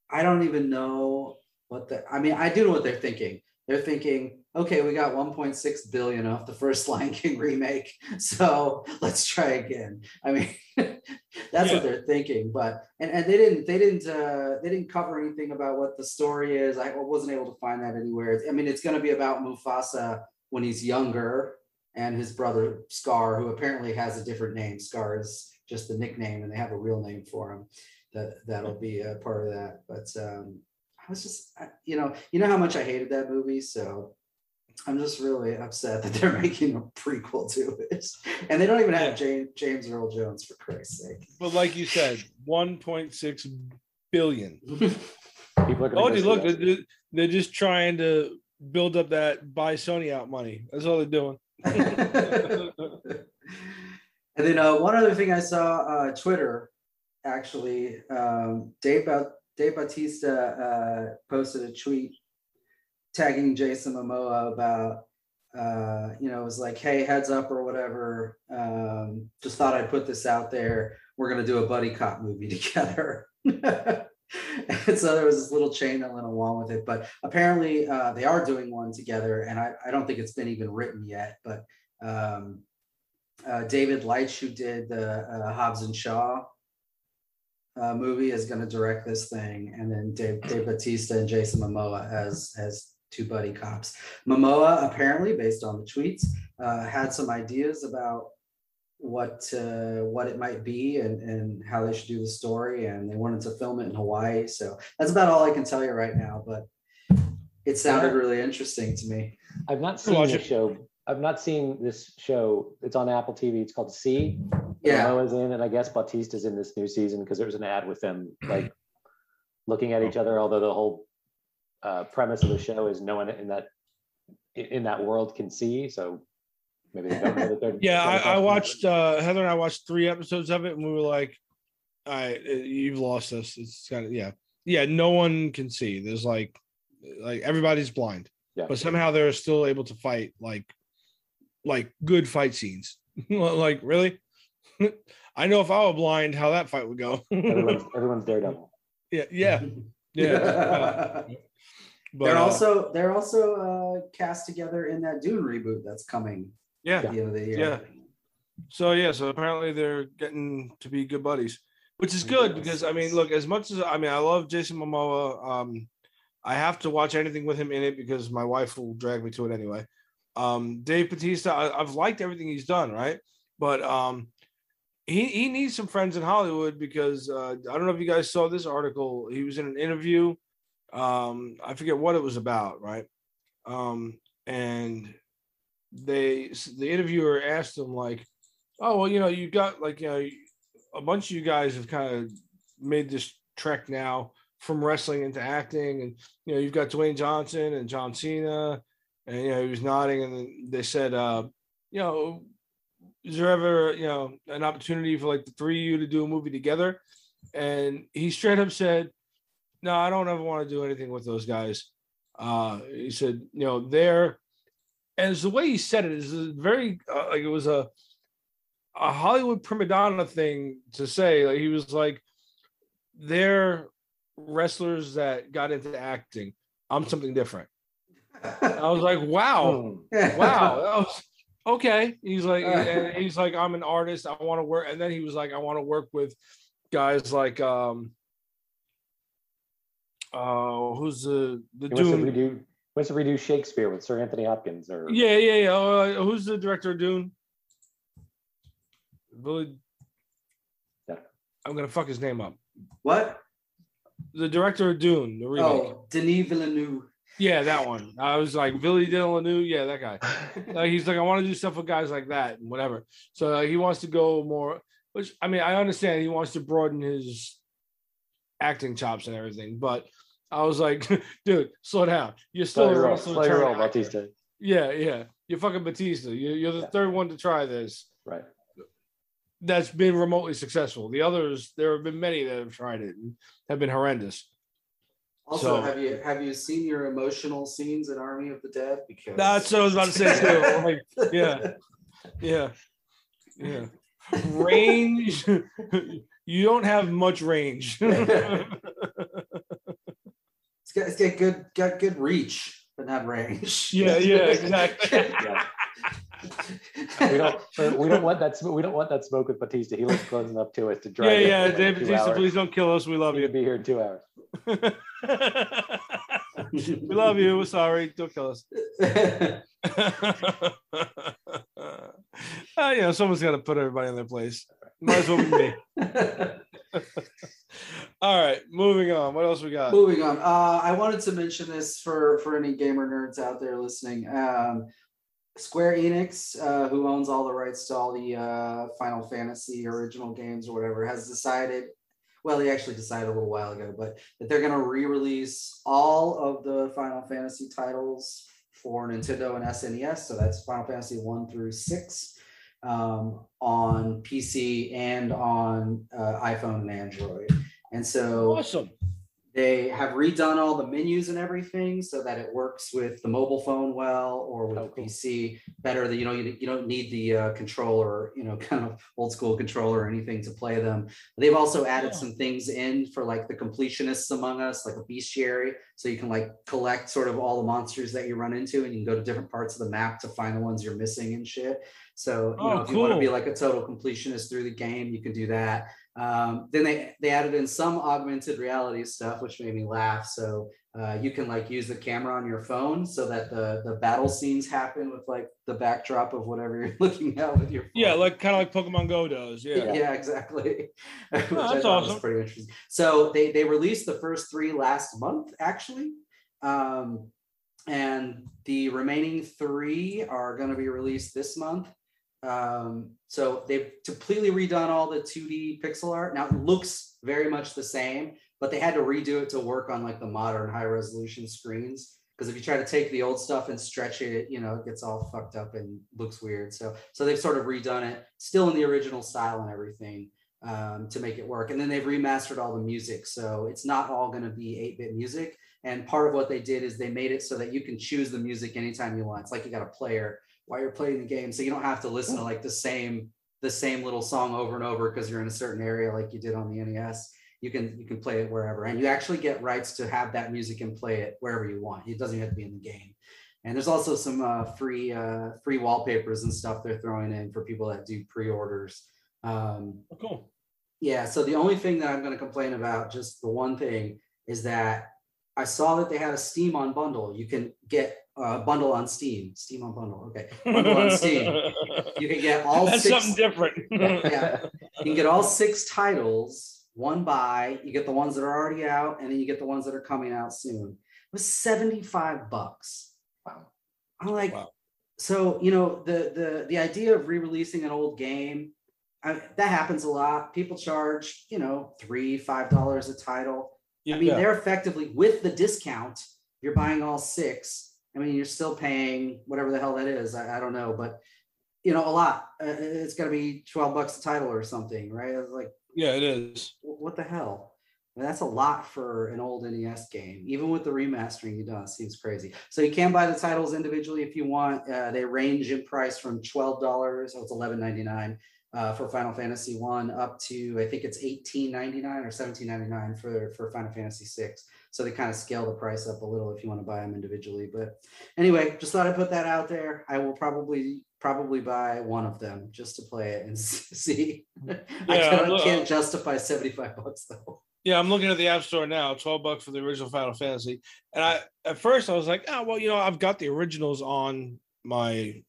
I don't even know what the. I mean, I do know what they're thinking. They're thinking, okay, we got 1.6 billion off the first Lion King remake, so let's try again. I mean, that's Yeah. what they're thinking. But and, and they didn't they didn't uh, they didn't cover anything about what the story is. I wasn't able to find that anywhere. I mean, it's going to be about Mufasa when he's younger and his brother Scar, who apparently has a different name. Scar is just the nickname, and they have a real name for him. That that'll be a part of that. But um, was just, you know, you know how much I hated that movie, so I'm just really upset that they're making a prequel to it, and they don't even have James James Earl Jones for Christ's sake. But like you said, 1.6 billion. People are Oh, dude, look, they're, they're just trying to build up that buy Sony out money. That's all they're doing. and then uh, one other thing I saw uh, Twitter actually um, Dave Baut- Dave Bautista uh, posted a tweet tagging Jason Momoa about uh, you know it was like hey heads up or whatever um, just thought I'd put this out there we're gonna do a buddy cop movie together. and so there was this little chain that went along with it, but apparently uh, they are doing one together, and I, I don't think it's been even written yet. But um, uh, David Leitch, who did the uh, Hobbs and Shaw uh, movie is going to direct this thing, and then Dave, Dave Bautista and Jason Momoa as as two buddy cops. Momoa apparently, based on the tweets, uh, had some ideas about what uh, what it might be and and how they should do the story, and they wanted to film it in Hawaii. So that's about all I can tell you right now. But it sounded really interesting to me. I've not seen the show. I've not seen this show. It's on Apple TV. It's called See. Yeah. Momoa's in, and I guess Bautista's in this new season because there was an ad with them like looking at each other. Although the whole uh, premise of the show is no one in that in that world can see, so maybe they don't know that they're. Yeah, I, I watched uh Heather and I watched three episodes of it, and we were like, "All right, uh, you've lost us." It's kind of yeah, yeah. No one can see. There's like, like everybody's blind, Yeah. but somehow they're still able to fight like, like good fight scenes. like really, I know if I were blind, how that fight would go. Everyone's, everyone's Daredevil. yeah, yeah, yeah. uh, but, they're uh, also they're also uh, cast together in that Dune reboot that's coming yeah. the end of the year. Yeah. So yeah, so apparently they're getting to be good buddies, which is good because I mean, look, as much as I mean, I love Jason Momoa. Um, I have to watch anything with him in it because my wife will drag me to it anyway. Um, Dave Batista, I, I've liked everything he's done, right? But um, he he needs some friends in Hollywood because uh, I don't know if you guys saw this article. He was in an interview. Um, I forget what it was about, right? Um, and they the interviewer asked him like, "Oh well, you know, you got like you know, a bunch of you guys have kind of made this trek now from wrestling into acting, and you know, you've got Dwayne Johnson and John Cena, and you know, he was nodding, and they said, uh, you know, is there ever you know an opportunity for like the three of you to do a movie together? And he straight up said, "No, I don't ever want to do anything with those guys." Uh, he said, "You know, they're." and it's the way he said it is very uh, like it was a a Hollywood prima donna thing to say. Like he was like, they're wrestlers that got into acting. I'm something different. I was like, wow, Hmm. wow, was okay. He's like, and he's like, I'm an artist. I want to work. And then he was like, I want to work with guys like um uh who's the the He wants to dude redo. Wants to redo Shakespeare with Sir Anthony Hopkins or Yeah, yeah, yeah. Uh, who's the director of Dune? Billy. Yeah. I'm gonna fuck his name up. what? The director of Dune, the remake. Oh, Denis Villeneuve. Yeah, that one. I was like Billy Villeneuve. Yeah, that guy. Like, he's like, I want to do stuff with guys like that and whatever. So uh, he wants to go more. Which I mean, I understand he wants to broaden his acting chops and everything, but I was like, dude, slow down. You're still Play a wrestler play your role, actor. Bautista. Yeah, yeah. You're fucking Batista. You're, you're the Yeah. third one to try this. Right. that's been remotely successful. The others, there have been many that have tried it and have been horrendous. Also, So- have you have you seen your emotional scenes in Army of the Dead? Because That's what I was about to say too. I'm like, yeah, yeah, yeah. Range, you don't have much range. it's got, it's got good got good reach, but not range. yeah, yeah, exactly. Yeah. We don't. We don't want that. sm- We don't want that smoke with Batista. He looks close enough to us to drive. Yeah, yeah. in David Batista, hours. please don't kill us. We love He you. could be here in two hours. we love you. We're sorry. Don't kill us. uh, you know, someone's got to put everybody in their place. Might as well be me. All right, moving on. What else we got? Moving on. Uh, I wanted to mention this for for any gamer nerds out there listening. Um, Square Enix, uh, who owns all the rights to all the uh, Final Fantasy original games or whatever, has decided. Well, they actually decided a little while ago, but that they're going to re-release all of the Final Fantasy titles for Nintendo and SNES. So that's Final Fantasy one through six um, on PC and on uh, iPhone and Android. And so Awesome. They have redone all the menus and everything so that it works with the mobile phone well or with Oh, the cool. PC better. That you know you, you don't need the uh, controller, you know, kind of old school controller or anything to play them. They've also added Yeah. some things in for like the completionists among us, like a bestiary, so you can like collect sort of all the monsters that you run into, and you can go to different parts of the map to find the ones you're missing and shit. So you know, Oh, if you want to be like a total completionist through the game, you can do that. Um, then they they added in some augmented reality stuff, which made me laugh. So uh, you can like use the camera on your phone so that the the battle scenes happen with like the backdrop of whatever you're looking at with your phone. Yeah, like kind of like Pokemon Go does. Yeah. yeah, exactly. Which I that's awesome. pretty interesting. So they they released the first three last month actually, um, and the remaining three are going to be released this month. Um, so they've completely redone all the 2D pixel art. Now it looks very much the same, but they had to redo it to work on like the modern high resolution screens. Because if you try to take the old stuff and stretch it, you know, it gets all fucked up and looks weird. So so they've sort of redone it, still in the original style and everything, um, to make it work. And then they've remastered all the music. So it's not all going to be 8-bit music. And part of what they did is they made it so that you can choose the music anytime you want. It's like you got a player while you're playing the game. So you don't have to listen to like the same the same little song over and over because you're in a certain area like you did on the NES. You can you can play it wherever, and you actually get rights to have that music and play it wherever you want. It doesn't even have to be in the game. And there's also some uh, free uh, free wallpapers and stuff they're throwing in for people that do pre-orders. Um, Oh, cool. yeah. So the only thing that I'm going to complain about, just the one thing, is that I saw that they had a Steam on bundle. You can get a bundle on Steam. Steam on bundle. Okay. Bundle on Steam. You can get all That's six. something different. Yeah. You can get all six titles, one buy. You get the ones that are already out, and then you get the ones that are coming out soon. It was 75 bucks. Wow. I'm like, Wow. so you know, the the the idea of re-releasing an old game, I, that happens a lot. People charge, you know, three, five dollars a title. Yeah, I mean, yeah. they're effectively with the discount. You're buying all six. I mean, you're still paying whatever the hell that is. I, I don't know, but you know, a lot. Uh, it's got to be twelve bucks a title or something, right? It's like, yeah, it is. what the hell? I mean, that's a lot for an old NES game. Even with the remastering you've done, it seems crazy. So you can buy the titles individually if you want. Uh, they range in price from twelve dollars. Oh, it's eleven ninety nine uh, for Final Fantasy One, up to I think it's eighteen ninety nine or seventeen ninety nine for for Final Fantasy Six. So they kind of scale the price up a little if you want to buy them individually. But anyway, just thought I'd put that out there. I will probably probably buy one of them just to play it and see. I Yeah, can't, look, can't uh, justify seventy five bucks though. Yeah, I'm looking at the App Store now, 12 bucks for the original Final Fantasy. And I at first I was like, oh well, you know, I've got the originals on my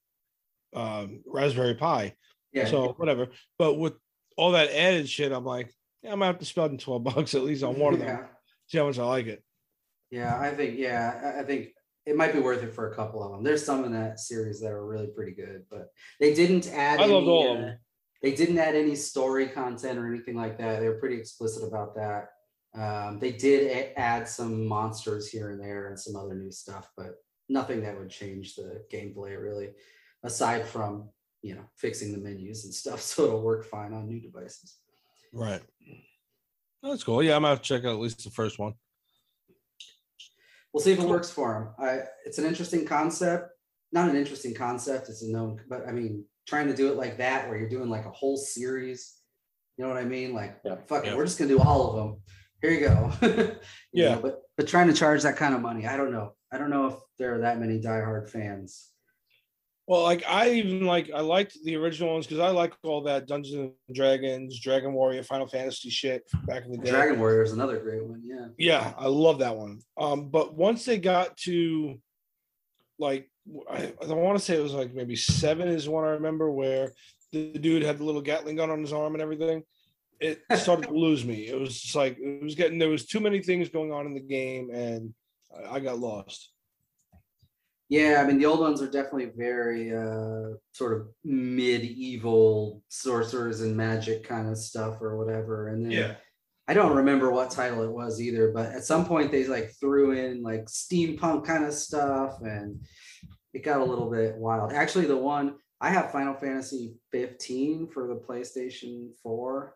um Raspberry Pi. Yeah. So whatever. But with all that added shit, I'm like, yeah, I'm gonna have to spend 12 bucks at least on one of them. Yeah. See how much I like it. Yeah, I think yeah, I- think it might be worth it for a couple of them. There's some in that series that are really pretty good, but they didn't add. I loved any, all of uh, them. They didn't add any story content or anything like that. They were pretty explicit about that. Um, they did add some monsters here and there and some other new stuff, but nothing that would change the gameplay really, aside from you know fixing the menus and stuff, so it'll work fine on new devices. Right. That's cool. Yeah, I'm gonna have to check out at least the first one. we'll see if it works for him. I, it's an interesting concept, not an interesting concept. It's a known, but I mean, trying to do it like that, where you're doing like a whole series, you know what I mean? Like, Yeah. fuck Yeah. it, we're just gonna do all of them. Here you go. You Yeah. know, but but trying to charge that kind of money, I don't know. I don't know if there are that many diehard fans. Well, like I even like I liked the original ones because I like all that Dungeons and Dragons, Dragon Warrior, Final Fantasy shit back in the day. Dragon Warrior is another great one. Yeah. Yeah, I love that one. Um, but once they got to like I, I want to say it was like maybe seven is one I remember where the dude had the little Gatling gun on his arm and everything. It started to lose me. It was just like it was getting there was too many things going on in the game and I, I got lost. Yeah, I mean the old ones are definitely very uh sort of medieval sorcerers and magic kind of stuff or whatever. And then I don't remember what title it was either, but at some point they like threw in like steampunk kind of stuff and it got a little bit wild. Actually, the one I have Final Fantasy 15 for the PlayStation 4.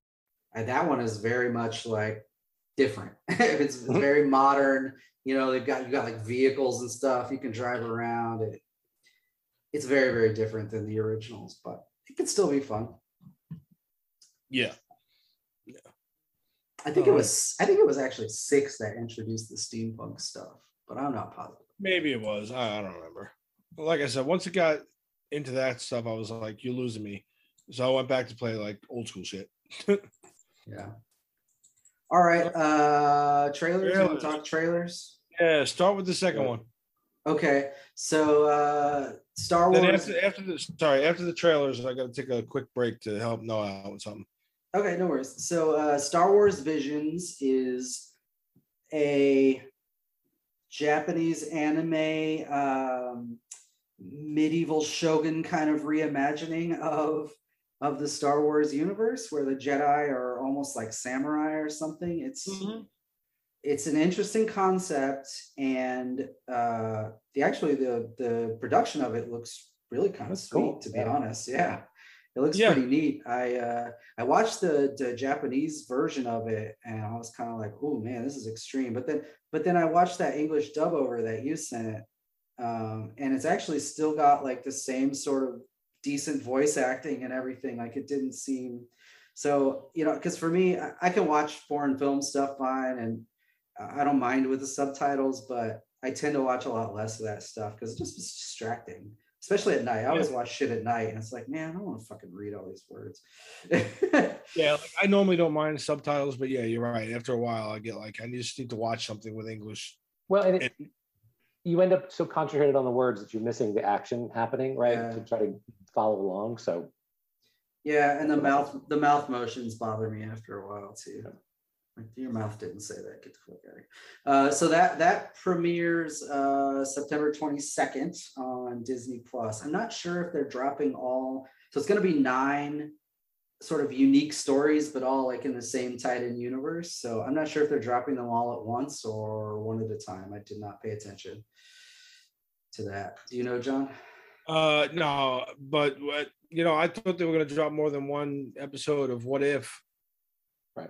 And that one is very much like different. it's mm-hmm. very modern. You know, they've got you got like vehicles and stuff you can drive around. It, it's very very different than the originals, but it can still be fun. Yeah. Yeah. I think it um, was I think it was actually six that introduced the steampunk stuff, but I'm not positive. Maybe it was. I, I don't remember. But like I said, once it got into that stuff, I was like, "You're losing me." So I went back to play like old school shit. Yeah. All right. Uh trailers. You want to talk trailers? yeah. Start with the second one. Okay. So uh Star Then Wars. after after the sorry after the trailers, I got to take a quick break to help Noah out with something. Okay, no worries. So, uh, Star Wars Visions is a Japanese anime um, medieval shogun kind of reimagining of of the Star Wars universe, where the Jedi are almost like samurai or something. It's it's an interesting concept, and uh, the actually the the production of it looks really kind of That's sweet, cool, to be yeah. honest. Yeah, it looks Yeah. pretty neat. I uh, I watched the, the Japanese version of it, and I was kind of like, "Oh man, this is extreme." But then but then I watched that English dub over that you sent, um, and it's actually still got like the same sort of decent voice acting and everything. Like it didn't seem so you know because for me I, I can watch foreign film stuff fine and I don't mind with the subtitles, but I tend to watch a lot less of that stuff because it just is distracting, especially at night. I always watch shit at night, and it's like, man, I don't want to fucking read all these words. Yeah, like, I normally don't mind subtitles, but yeah, you're right. After a while, I get like I just need to watch something with English. Well, and it, And- you end up so concentrated on the words that you're missing the action happening, right? Yeah. To try to follow along. So yeah, and the mouth the mouth motions bother me after a while too. Like your mouth didn't say that. Get the fuck out of here. Uh, so that that premieres uh, September 22nd on Disney Plus. I'm not sure if they're dropping all. So it's going to be nine sort of unique stories, but all like in the same tied-in universe. So I'm not sure if they're dropping them all at once or one at a time. I did not pay attention to that. Do you know, John? Uh, no, but what you know, I thought they were going to drop more than one episode of What If. Right.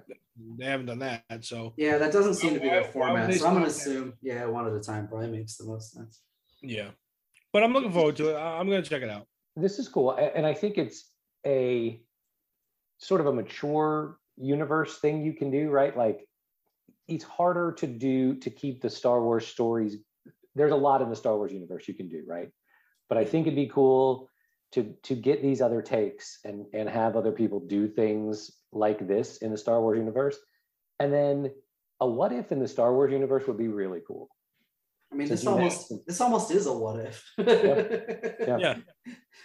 They haven't done that, so Yeah, that doesn't seem to be Why- their format. So I'm going to assume, yeah, one at a time probably makes the most sense. yeah. But I'm looking forward to it. I- I'm going to check it out. this is cool. And I think it's a sort of a mature universe thing you can do, right? Like it's harder to do to keep the Star Wars stories. There's a lot in the Star Wars universe you can do, right? But I think it'd be cool to to get these other takes and and have other people do things like this in the Star Wars universe. And then a what if in the Star Wars universe would be really cool. I mean, this do that. almost this almost is a what if. Yeah. Yeah.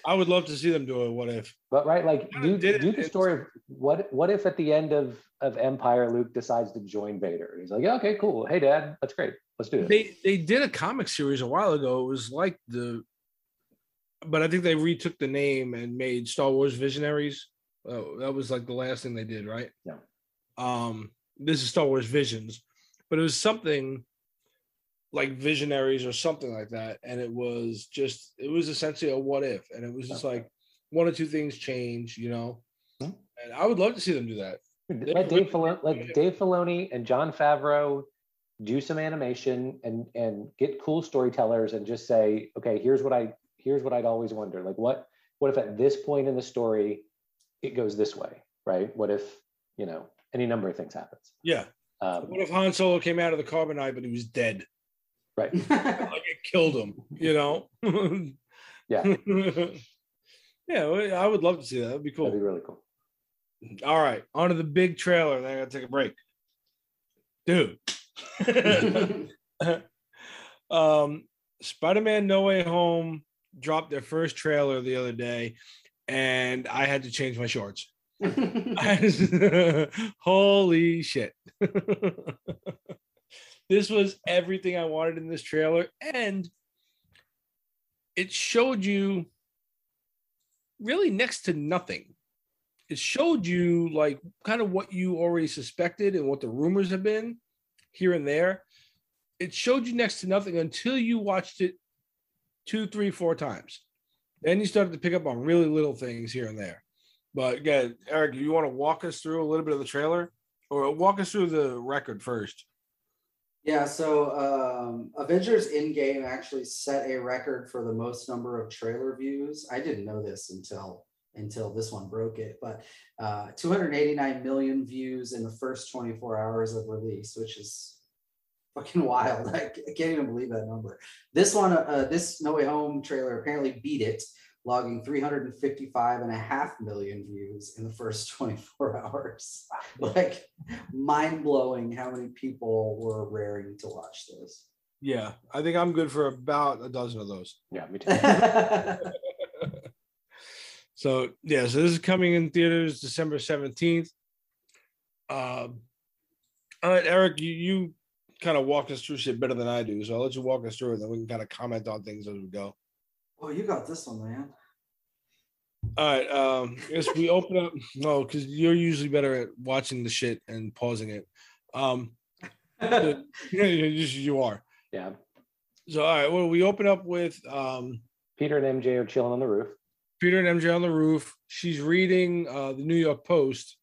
I would love to see them do it. What if? But right, like Kinda do, did it do the story of what what if at the end of of Empire Luke decides to join Vader? He's like, yeah, okay, cool. Hey dad, that's great. Let's do it. They they did a comic series a while ago. It was like the, but I think they retook the name and made Star Wars Visionaries. Oh, that was like the last thing they did, right? Yeah. Um, this is Star Wars Visions, but it was something like Visionaries or something like that, and it was just it was essentially a what if, and it was just like one or two things change, you know. And I would love to see them do that. Let Dave Filoni, let. Dave Filoni and Jon Favreau do some animation and and get cool storytellers and just say, okay, here's what I here's what I'd always wonder. Like what what if at this point in the story it goes this way, right? What if, you know, any number of things happens. Yeah. Um, What if Han Solo came out of the carbonite, but he was dead? right. Like it killed him, you know? Yeah, yeah, I would love to see that. That'd be cool. that'd be really cool. All right, on to the big trailer. Then I gotta take a break. Dude. um Spider-Man No Way Home dropped their first trailer the other day, and I had to change my shorts. Holy shit. this was everything I wanted in this trailer. And it showed you really next to nothing. It showed you like kind of what you already suspected and what the rumors have been here and there. It showed you next to nothing until you watched it two, three, four times. Then you started to pick up on really little things here and there. But again, Eric, you want to walk us through a little bit of the trailer or walk us through the record first? Yeah, so um, Avengers Endgame actually set a record for the most number of trailer views. I didn't know this until until this one broke it, but uh, 289 million views in the first 24 hours of release, which is fucking wild. I can't even believe that number. This one, uh, this No Way Home trailer apparently beat it, logging 355 and a half million views in the first 24 hours. like mind blowing how many people were raring to watch this. Yeah, I think I'm good for about a dozen of those. Yeah, me too. So yeah, so this is coming in theaters December 17th. Um, all right, Eric, you, you kind of walk us through shit better than I do. So I'll let you walk us through it, then we can kind of comment on things as we go. oh, you got this one, man. All right. Um, yes, we open up. No, because you're usually better at watching the shit and pausing it. Um, yeah, you, you are. yeah. So all right, well, we open up with um Peter and MJ are chilling on the roof. Peter and MJ on the roof. She's reading uh, the New York Post,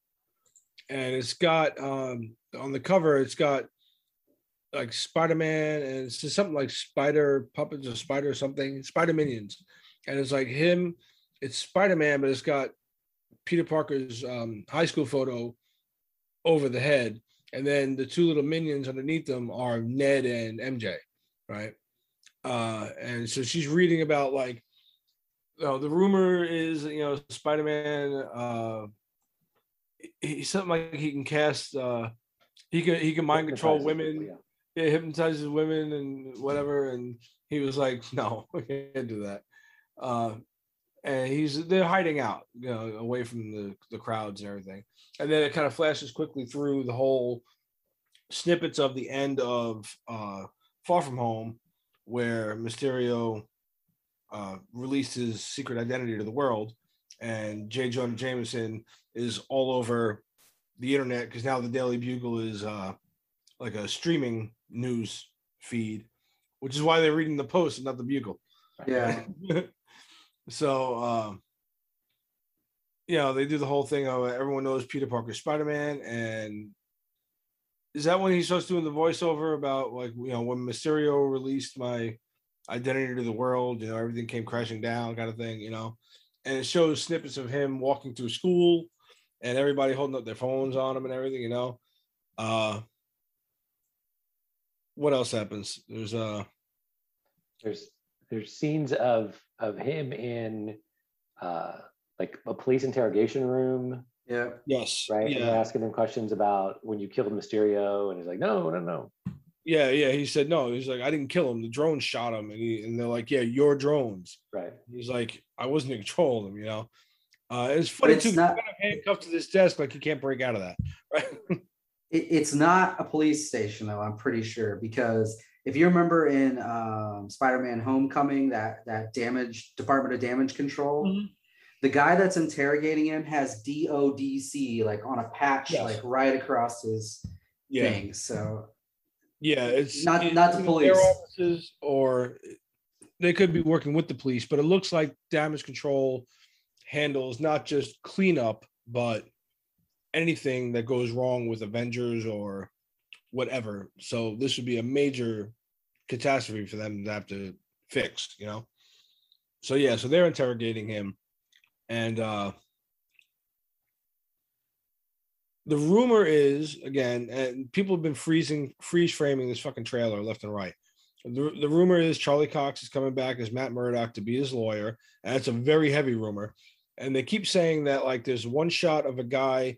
and it's got um, on the cover. It's got like Spider Man, and it's just something like Spider puppets or Spider something, Spider Minions, and it's like him. It's Spider Man, but it's got Peter Parker's um, high school photo over the head, and then the two little minions underneath them are Ned and MJ, right? Uh, and so she's reading about like no, the rumor is you know Spider-Man. Uh, he's something like he can cast. Uh, he can he can mind control women. Yeah, hypnotizes women and whatever. And he was like, no, we can't do that. Uh, and he's they're hiding out, you know, away from the the crowds and everything. And then it kind of flashes quickly through the whole snippets of the end of uh, Far From Home, where Mysterio uh, released his secret identity to the world, and J. Jonah Jameson is all over the internet because now the Daily Bugle is uh, like a streaming news feed, which is why they're reading the Post and not the Bugle. Yeah. so, um, you know, they do the whole thing of everyone knows Peter Parker Spider Man, and is that when he starts doing the voiceover about like you know when Mysterio released my identity to the world, you know, everything came crashing down, kind of thing, you know, and it shows snippets of him walking through school and everybody holding up their phones on him and everything, you know. Uh, what else happens? There's uh There's there's scenes of of him in uh like a police interrogation room, Yeah. yes, right? And they're asking him questions about when you killed Mysterio, and he's like, no, no, no. yeah, yeah. He said no. He's like, I didn't kill him. The drone shot him, and he and they're like, yeah, your drones. Right. He's like, I wasn't in control of them, you know. Uh, it's But funny it's too. He's not- kind of handcuffed to this desk, like you can't break out of that, right? It, it's not a police station though, I'm pretty sure, because if you remember in um, Spider-Man Homecoming, that that damage Department of Damage Control, Mhm. the guy that's interrogating him has DODC like on a patch, Yes. like right across his yeah, thing. So yeah. It's Not- it- not the police. Offices, or they could be working with the police, but it looks like damage control handles not just cleanup, but anything that goes wrong with Avengers or whatever. So this would be a major catastrophe for them to have to fix, you know. So yeah, so they're interrogating him, and uh the rumor is again, and people have been freezing, freeze framing this fucking trailer left and right. The, the rumor is Charlie Cox is coming back as Matt Murdock to be his lawyer, and a very heavy rumor. And they keep saying that like there's one shot of a guy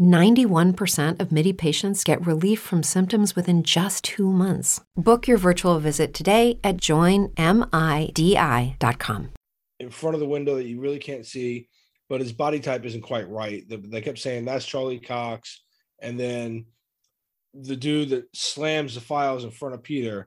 91% of MIDI patients get relief from symptoms within just two months. Book your virtual visit today at joinmidi.com. in front of the window that you really can't see, but his body type isn't quite right. They, kept saying that's Charlie Cox, and then the dude that slams the files in front of Peter,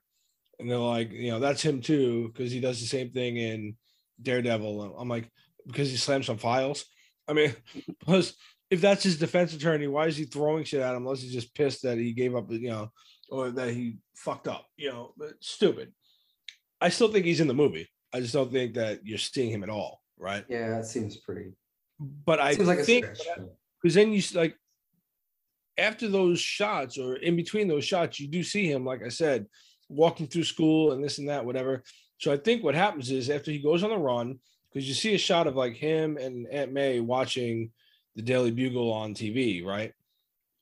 and they're like, you know, that's him too because he does the same thing in Daredevil. I'm like, because he slams some files. I mean, plus if that's his defense attorney, why is he throwing shit at him unless he's just pissed that he gave up, you know, or that he fucked up, you know, but stupid. I still think he's in the movie. I just don't think that you're seeing him at all, right? Yeah, that seems pretty. But I Seems like think because then you like after those shots or in between those shots, you do see him, like I said, walking through school and this and that, whatever. So I think what happens is after he goes on the run, because you see a shot of like him and Aunt May watching the Daily Bugle on TV, right?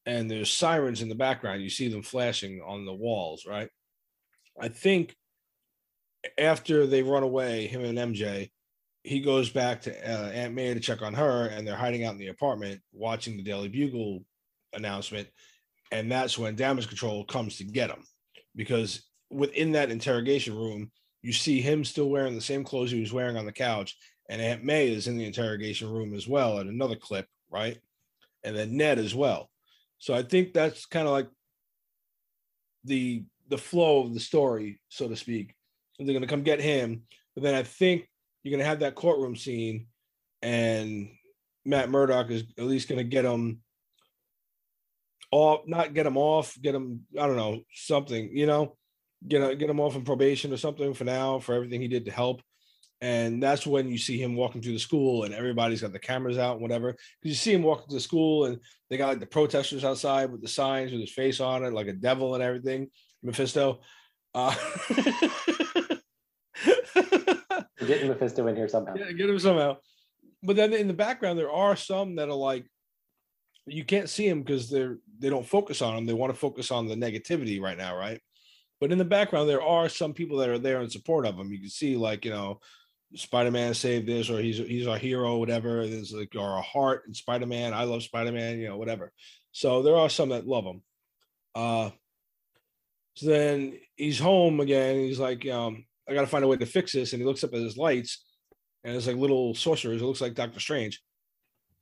And there's sirens in the background. You see them flashing on the walls, right? I think after they run away, him and MJ, he goes back to uh, Aunt May to check on her, and they're hiding out in the apartment watching the Daily Bugle announcement. And that's when damage control comes to get him because within that interrogation room, you see him still wearing the same clothes he was wearing on the couch. And Aunt May is in the interrogation room as well at another clip, right? And then Ned as well. So I think that's kind of like the the flow of the story, so to speak. And they're gonna come get him, but then I think you're gonna have that courtroom scene, and Matt Murdock is at least gonna get him off, not get him off, get him, I don't know, something, you know, get get him off on probation or something for now for everything he did to help. And that's when you see him walking through the school and everybody's got the cameras out and whatever. Because you see him walking to the school and they got like the protesters outside with the signs with his face on it, like a devil and everything. Mephisto. Uh, getting Mephisto in here somehow. yeah, get him somehow. But then in the background, there are some that are like you can't see them because they're they don't focus on them. They want to focus on the negativity right now, right? But in the background, there are some people that are there in support of him. You can see like you know, Spider-Man saved this, or he's he's our hero, whatever. There's like or a heart and Spider-Man. I love Spider-Man, you know, whatever. So there are some that love him. Uh so then he's home again. He's like, um, I gotta find a way to fix this. And he looks up at his lights and it's like little sorcerers. It looks like Doctor Strange.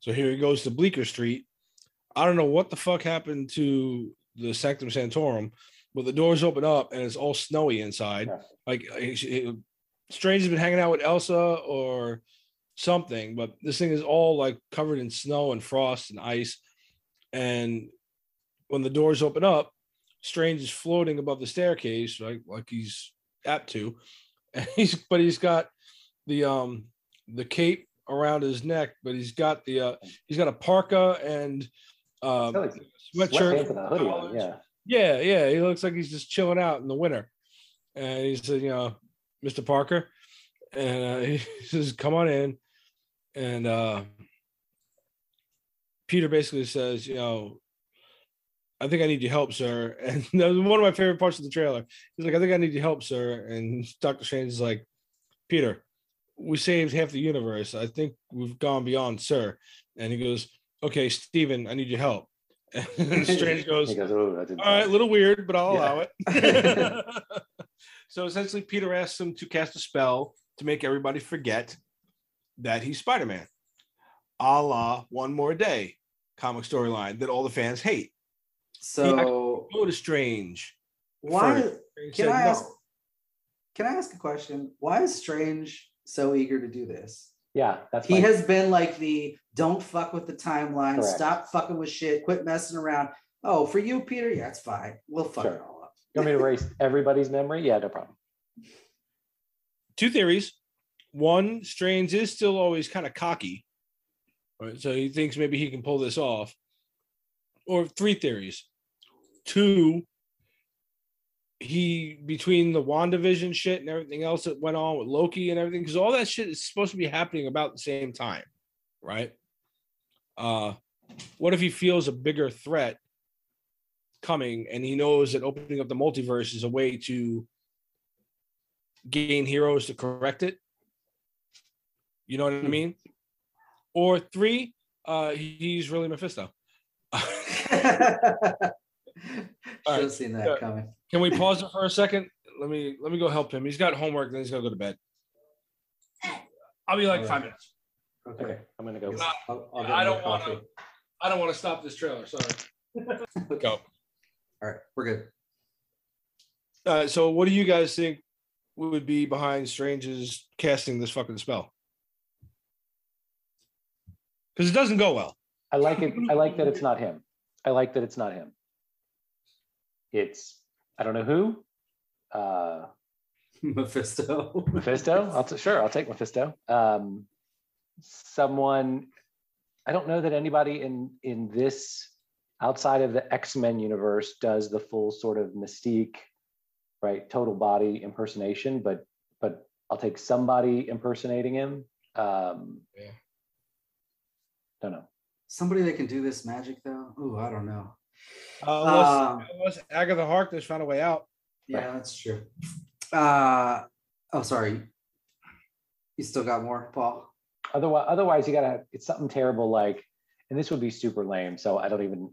So here he goes to Bleecker Street. I don't know what the fuck happened to the Sanctum Sanctorum, but the doors open up and it's all snowy inside. Like Strange has been hanging out with Elsa or something, but this thing is all like covered in snow and frost and ice. And when the doors open up, Strange is floating above the staircase, like like he's apt to. And he's but he's got the um the cape around his neck, but he's got the uh he's got a parka and um like, sweatshirt. And a hoodie on, yeah. Yeah, yeah. He looks like he's just chilling out in the winter. And he said, you know, Mr. Parker. And uh, he says, come on in. And uh Peter basically says, you know, I think I need your help, sir. And that was one of my favorite parts of the trailer. He's like, I think I need your help, sir. And Dr. Strange is like, Peter, we saved half the universe. I think we've gone beyond, sir. And he goes, Okay, Stephen, I need your help. And Strange goes, goes, oh, all right, a little weird, but I'll Yeah. allow it. So essentially, Peter asks him to cast a spell to make everybody forget that he's Spider Man, a la One More Day comic storyline that all the fans hate. So Go to Strange. why Strange can said I no. ask can I ask a question? Why is Strange so eager to do this? Yeah, that's He my- has been like the don't fuck with the timeline, Correct. stop fucking with shit, quit messing around. Oh, for you, Peter, yeah, it's fine. We'll fuck it all up. You want me to erase everybody's memory? Yeah, no problem. Two theories. one, Strange is still always kind of cocky, right? So he thinks maybe he can pull this off. Or three theories. Two, he between the WandaVision shit and everything else that went on with Loki and everything, because all that shit is supposed to be happening about the same time, right? Uh, what if he feels a bigger threat coming and he knows that opening up the multiverse is a way to gain heroes to correct it? You know what I mean? Or three, uh, he's really Mephisto. Should right, have seen that yeah. coming. Can we pause it for a second? Let me let me go help him. He's got homework, then he's gonna go to bed. I'll be like All five right. minutes. Okay, I'm gonna go. No, I'll, I'll I don't want to. I don't want to stop this trailer. Sorry. Go. All right, we're good. Uh, so, what do you guys think would be behind Strange's casting this fucking spell? Because it doesn't go well. I like it. I like that it's not him. I like that it's not him. It's I don't know who. Uh, Mephisto. Mephisto. I'll t- sure. I'll take Mephisto. Um, someone. I don't know that anybody in in this outside of the X Men universe does the full sort of mystique, right? Total body impersonation, but but I'll take somebody impersonating him. Um, Yeah. Don't know. Somebody that can do this magic though. Ooh, I don't know. Uh, unless, Um, unless Agatha Harkness found a way out. Yeah, that's true. Uh oh, sorry. You still got more, Paul? Otherwise, otherwise you gotta. It's something terrible like, and this would be super lame. So I don't even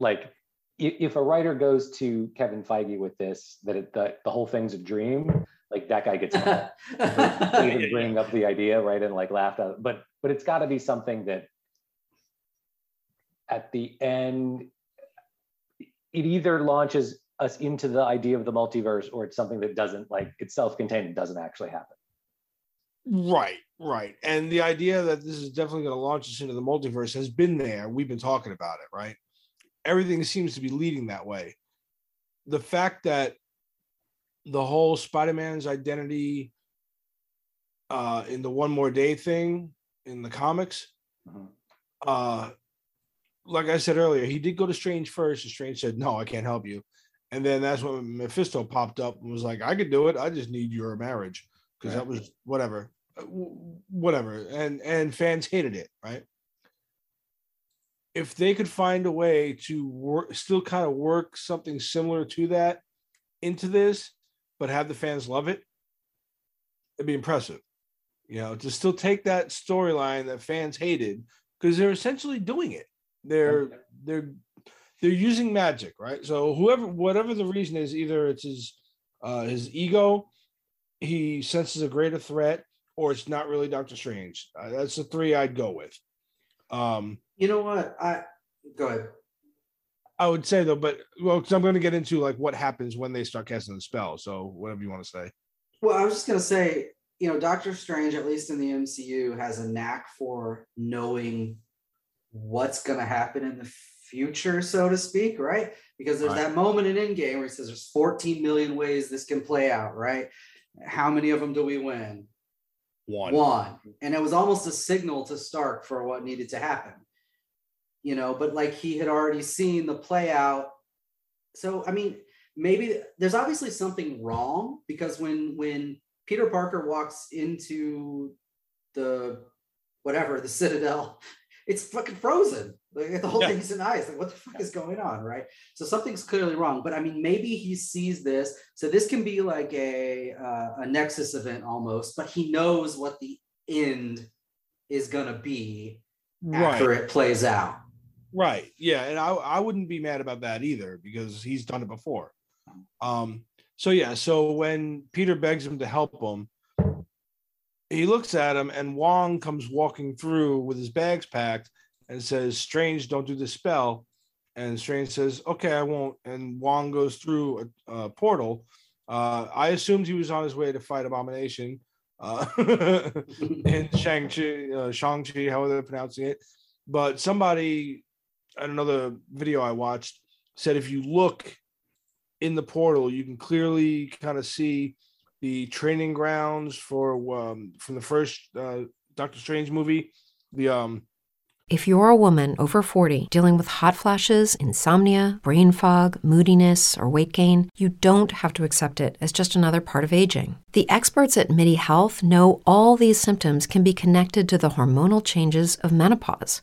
like. i- If a writer goes to Kevin Feige with this, that it, the, the whole thing's a dream, like that guy gets fired. for even bringing up the idea, right, and like laughed at. But but it's got to be something that at the end, it either launches us into the idea of the multiverse, or it's something that doesn't like it's self-contained and doesn't actually happen. Right, right. And the idea that this is definitely going to launch us into the multiverse has been there. We've been talking about it, right? Everything seems to be leading that way. The fact that the whole Spider-Man's identity uh in the one more day thing in the comics, Mhm. uh like I said earlier, he did go to Strange first, and Strange said, No, I can't help you. And then that's when Mephisto popped up and was like, I could do it. I just need your marriage. Because that was whatever. uh, Whatever. And and fans hated it, right? If they could find a way to work still kind of work something similar to that into this, but have the fans love it, it'd be impressive. You know, to still take that storyline that fans hated, because they're essentially doing it. They're they're they're using magic, right? So whoever, whatever the reason is, either it's his uh, his ego, he senses a greater threat, or it's not really Doctor Strange. Uh, that's the three I'd go with. Um, You know what? I go ahead. I would say though, but well, because I'm going to get into like what happens when they start casting the spell. So whatever you want to say. Well, I was just gonna say, you know, Doctor Strange, at least in the MCU, has a knack for knowing what's gonna happen in the future, so to speak, right? Because there's Right. that moment in Endgame where he says there's 14 million ways this can play out, right? How many of them do we win? One. One. And it was almost a signal to Stark for what needed to happen. You know, but like he had already seen the play out. So I mean, maybe there's obviously something wrong because when when Peter Parker walks into the whatever, the Citadel, it's fucking frozen. Like the whole Yeah. thing's in ice. Like, what the fuck is going on? Right. So something's clearly wrong. But I mean, maybe he sees this. So this can be like a uh, a Nexus event almost, but he knows what the end is gonna be Right. after it plays out. Right. Yeah, and I I wouldn't be mad about that either because he's done it before. Um so yeah, so when Peter begs him to help him, he looks at him and Wong comes walking through with his bags packed and says, "Strange, don't do the spell." And Strange says, "Okay, I won't." And Wong goes through a, a portal. Uh, I assumed he was on his way to fight Abomination. Uh, in Shang-Chi, uh, Shang-Chi, however they're pronouncing it. But somebody another video I watched said if you look in the portal, you can clearly kind of see the training grounds for um, from the first uh, Doctor Strange movie. The um, If you're a woman over 40 dealing with hot flashes, insomnia, brain fog, moodiness, or weight gain, you don't have to accept it as just another part of aging. The experts at MIDI Health know all these symptoms can be connected to the hormonal changes of menopause.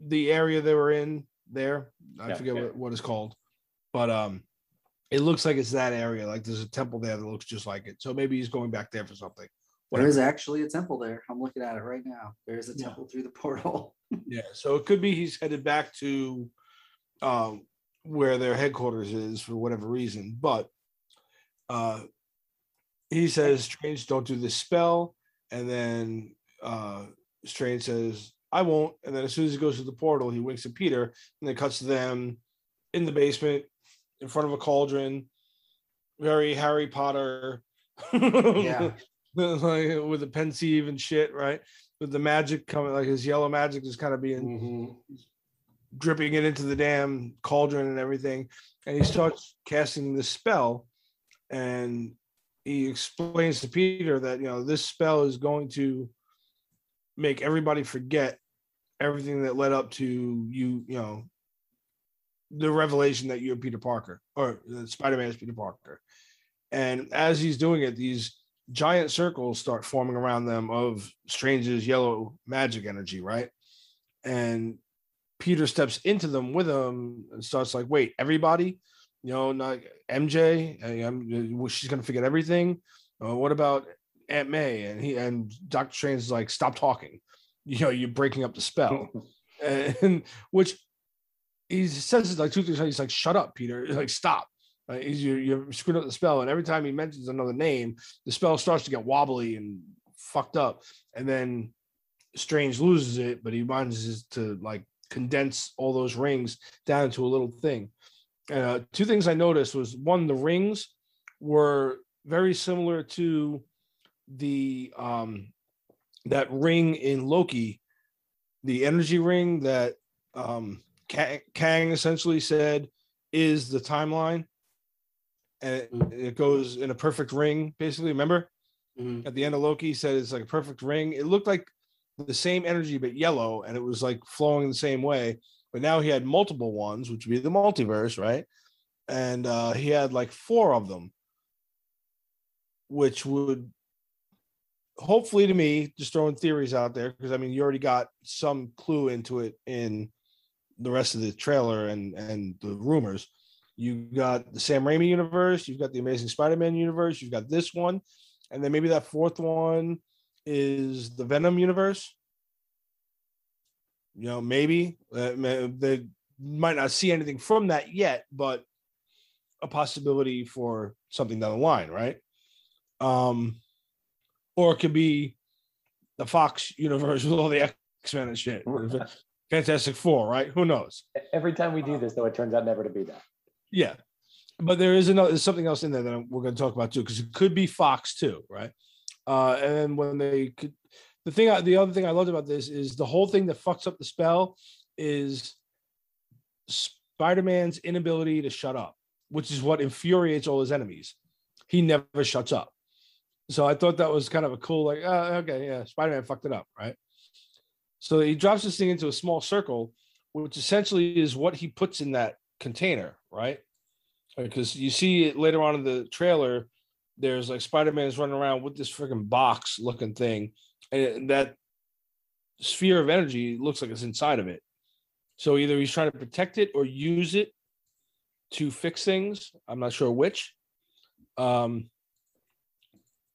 The area they were in there. I Yeah, forget yeah. what, what it's called, but um, it looks like it's that area. Like there's a temple there that looks just like it. So maybe he's going back there for something. There is actually a temple there. I'm looking at it right now. There is a Yeah. temple through the portal. Yeah. So it could be he's headed back to um where their headquarters is for whatever reason. But uh he says Strange don't do this spell, and then uh Strange says, I won't. And then as soon as he goes to the portal, he winks at Peter, and then cuts to them in the basement in front of a cauldron. Very Harry Potter. Yeah. like with the pensieve and shit, right? With the magic coming, like his yellow magic is kind of being Mhm. dripping it into the damn cauldron and everything. And he starts casting the spell, and he explains to Peter that you know this spell is going to make everybody forget everything that led up to you, you know, the revelation that you're Peter Parker or Spider Man is Peter Parker. And as he's doing it, these giant circles start forming around them of Strange's yellow magic energy, right? And Peter steps into them with him and starts like, wait, everybody, you know, not MJ, uh, she's gonna forget everything. Uh, what about Aunt May? And he and Doctor Strange is like, stop talking. You know, you're breaking up the spell. and which he says it like two things. He's like, shut up, Peter. He's like, stop. Uh, he's, you're, you're screwing up the spell. And every time he mentions another name, the spell starts to get wobbly and fucked up. And then Strange loses it, but he manages to like condense all those rings down into a little thing. Uh, two things I noticed was one, the rings were very similar to the um that ring in Loki, the energy ring that um Kang essentially said is the timeline. And it, it goes in a perfect ring, basically. Remember? Mhm. at the end of Loki he said it's like a perfect ring. It looked like the same energy but yellow, and it was like flowing the same way. But now he had multiple ones, which would be the multiverse, right? And uh, he had like four of them, which would hopefully to me just throwing theories out there because I mean you already got some clue into it in the rest of the trailer and and the rumors. You got the Sam Raimi universe, you've got the Amazing Spider-Man universe, you've got this one, and then maybe that fourth one is the Venom universe. You know, maybe uh, they might not see anything from that yet, but a possibility for something down the line, right? Um, or it could be the Fox universe with all the X Men and shit, Fantastic Four, right? Who knows? Every time we do this, though, it turns out never to be that. Yeah, but there is another there's something else in there that we're going to talk about too, because it could be Fox too, right? Uh, and then when they could, the thing, I, the other thing I loved about this is the whole thing that fucks up the spell is Spider-Man's inability to shut up, which is what infuriates all his enemies. He never shuts up. So I thought that was kind of a cool, like, uh, okay, yeah, Spider Man fucked it up, right? So he drops this thing into a small circle, which essentially is what he puts in that container, right? Because you see it later on in the trailer, there's like Spider Man is running around with this freaking box looking thing, and that sphere of energy looks like it's inside of it. So either he's trying to protect it or use it to fix things. I'm not sure which. Um,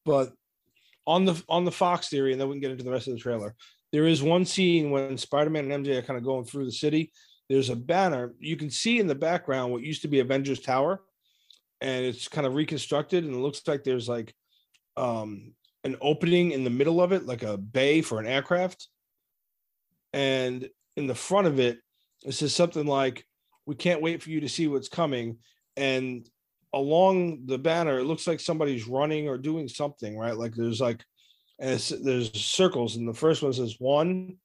but on the on the Fox theory, and then we can get into the rest of the trailer. There is one scene when Spider-Man and MJ are kind of going through the city. There's a banner you can see in the background what used to be Avengers Tower, and it's kind of reconstructed, and it looks like there's like um, an opening in the middle of it, like a bay for an aircraft. And in the front of it, it says something like, "We can't wait for you to see what's coming." And along the banner, it looks like somebody's running or doing something, right? Like there's like, and there's circles, and the first one says one,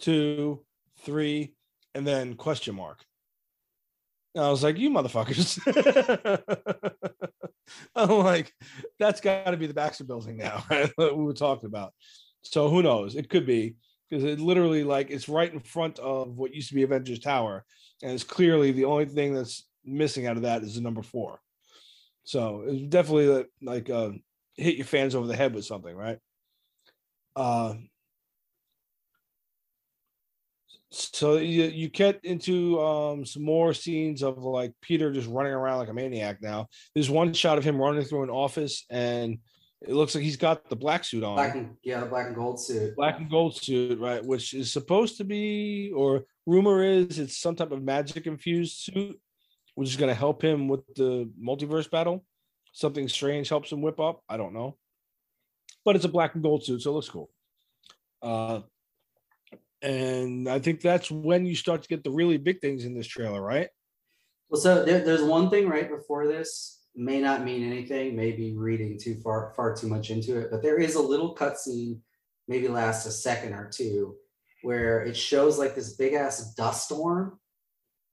two, three, and then question mark. And I was like, you motherfuckers. I'm like, that's got to be the Baxter building now, right? we were talking about. So who knows? It could be because it literally like it's right in front of what used to be Avengers Tower, and it's clearly the only thing that's missing out of that is the number four. So it's definitely like uh, hit your fans over the head with something, right? Uh, so you, you get into um, some more scenes of like Peter just running around like a maniac now. There's one shot of him running through an office and it looks like he's got the black suit on. Black and, yeah, the black and gold suit. Black and gold suit, right? Which is supposed to be, or rumor is it's some type of magic infused suit which is going to help him with the multiverse battle. Something strange helps him whip up. I don't know, but it's a black and gold suit, so it looks cool. Uh, and I think that's when you start to get the really big things in this trailer, right? Well, so there, there's one thing right before this may not mean anything, maybe reading too far far too much into it, but there is a little cutscene, maybe lasts a second or two, where it shows like this big ass dust storm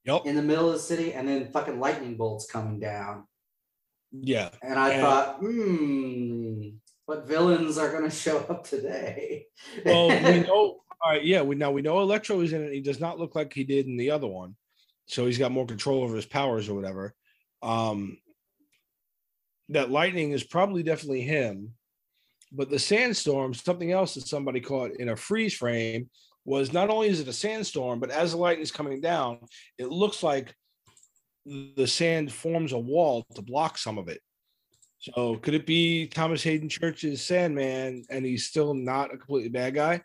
Yep. in the middle of the city, and then fucking lightning bolts coming down. Yeah. And I And- thought, hmm, what villains are going to show up today? Well, we know. All right. Yeah. We now we know Electro is in it. He does not look like he did in the other one, so he's got more control over his powers or whatever. Um, that lightning is probably definitely him, but the sandstorm, something else that somebody caught in a freeze frame, was not only is it a sandstorm, but as the lightning is coming down, it looks like the sand forms a wall to block some of it. So could it be Thomas Haden Church's Sandman, and he's still not a completely bad guy?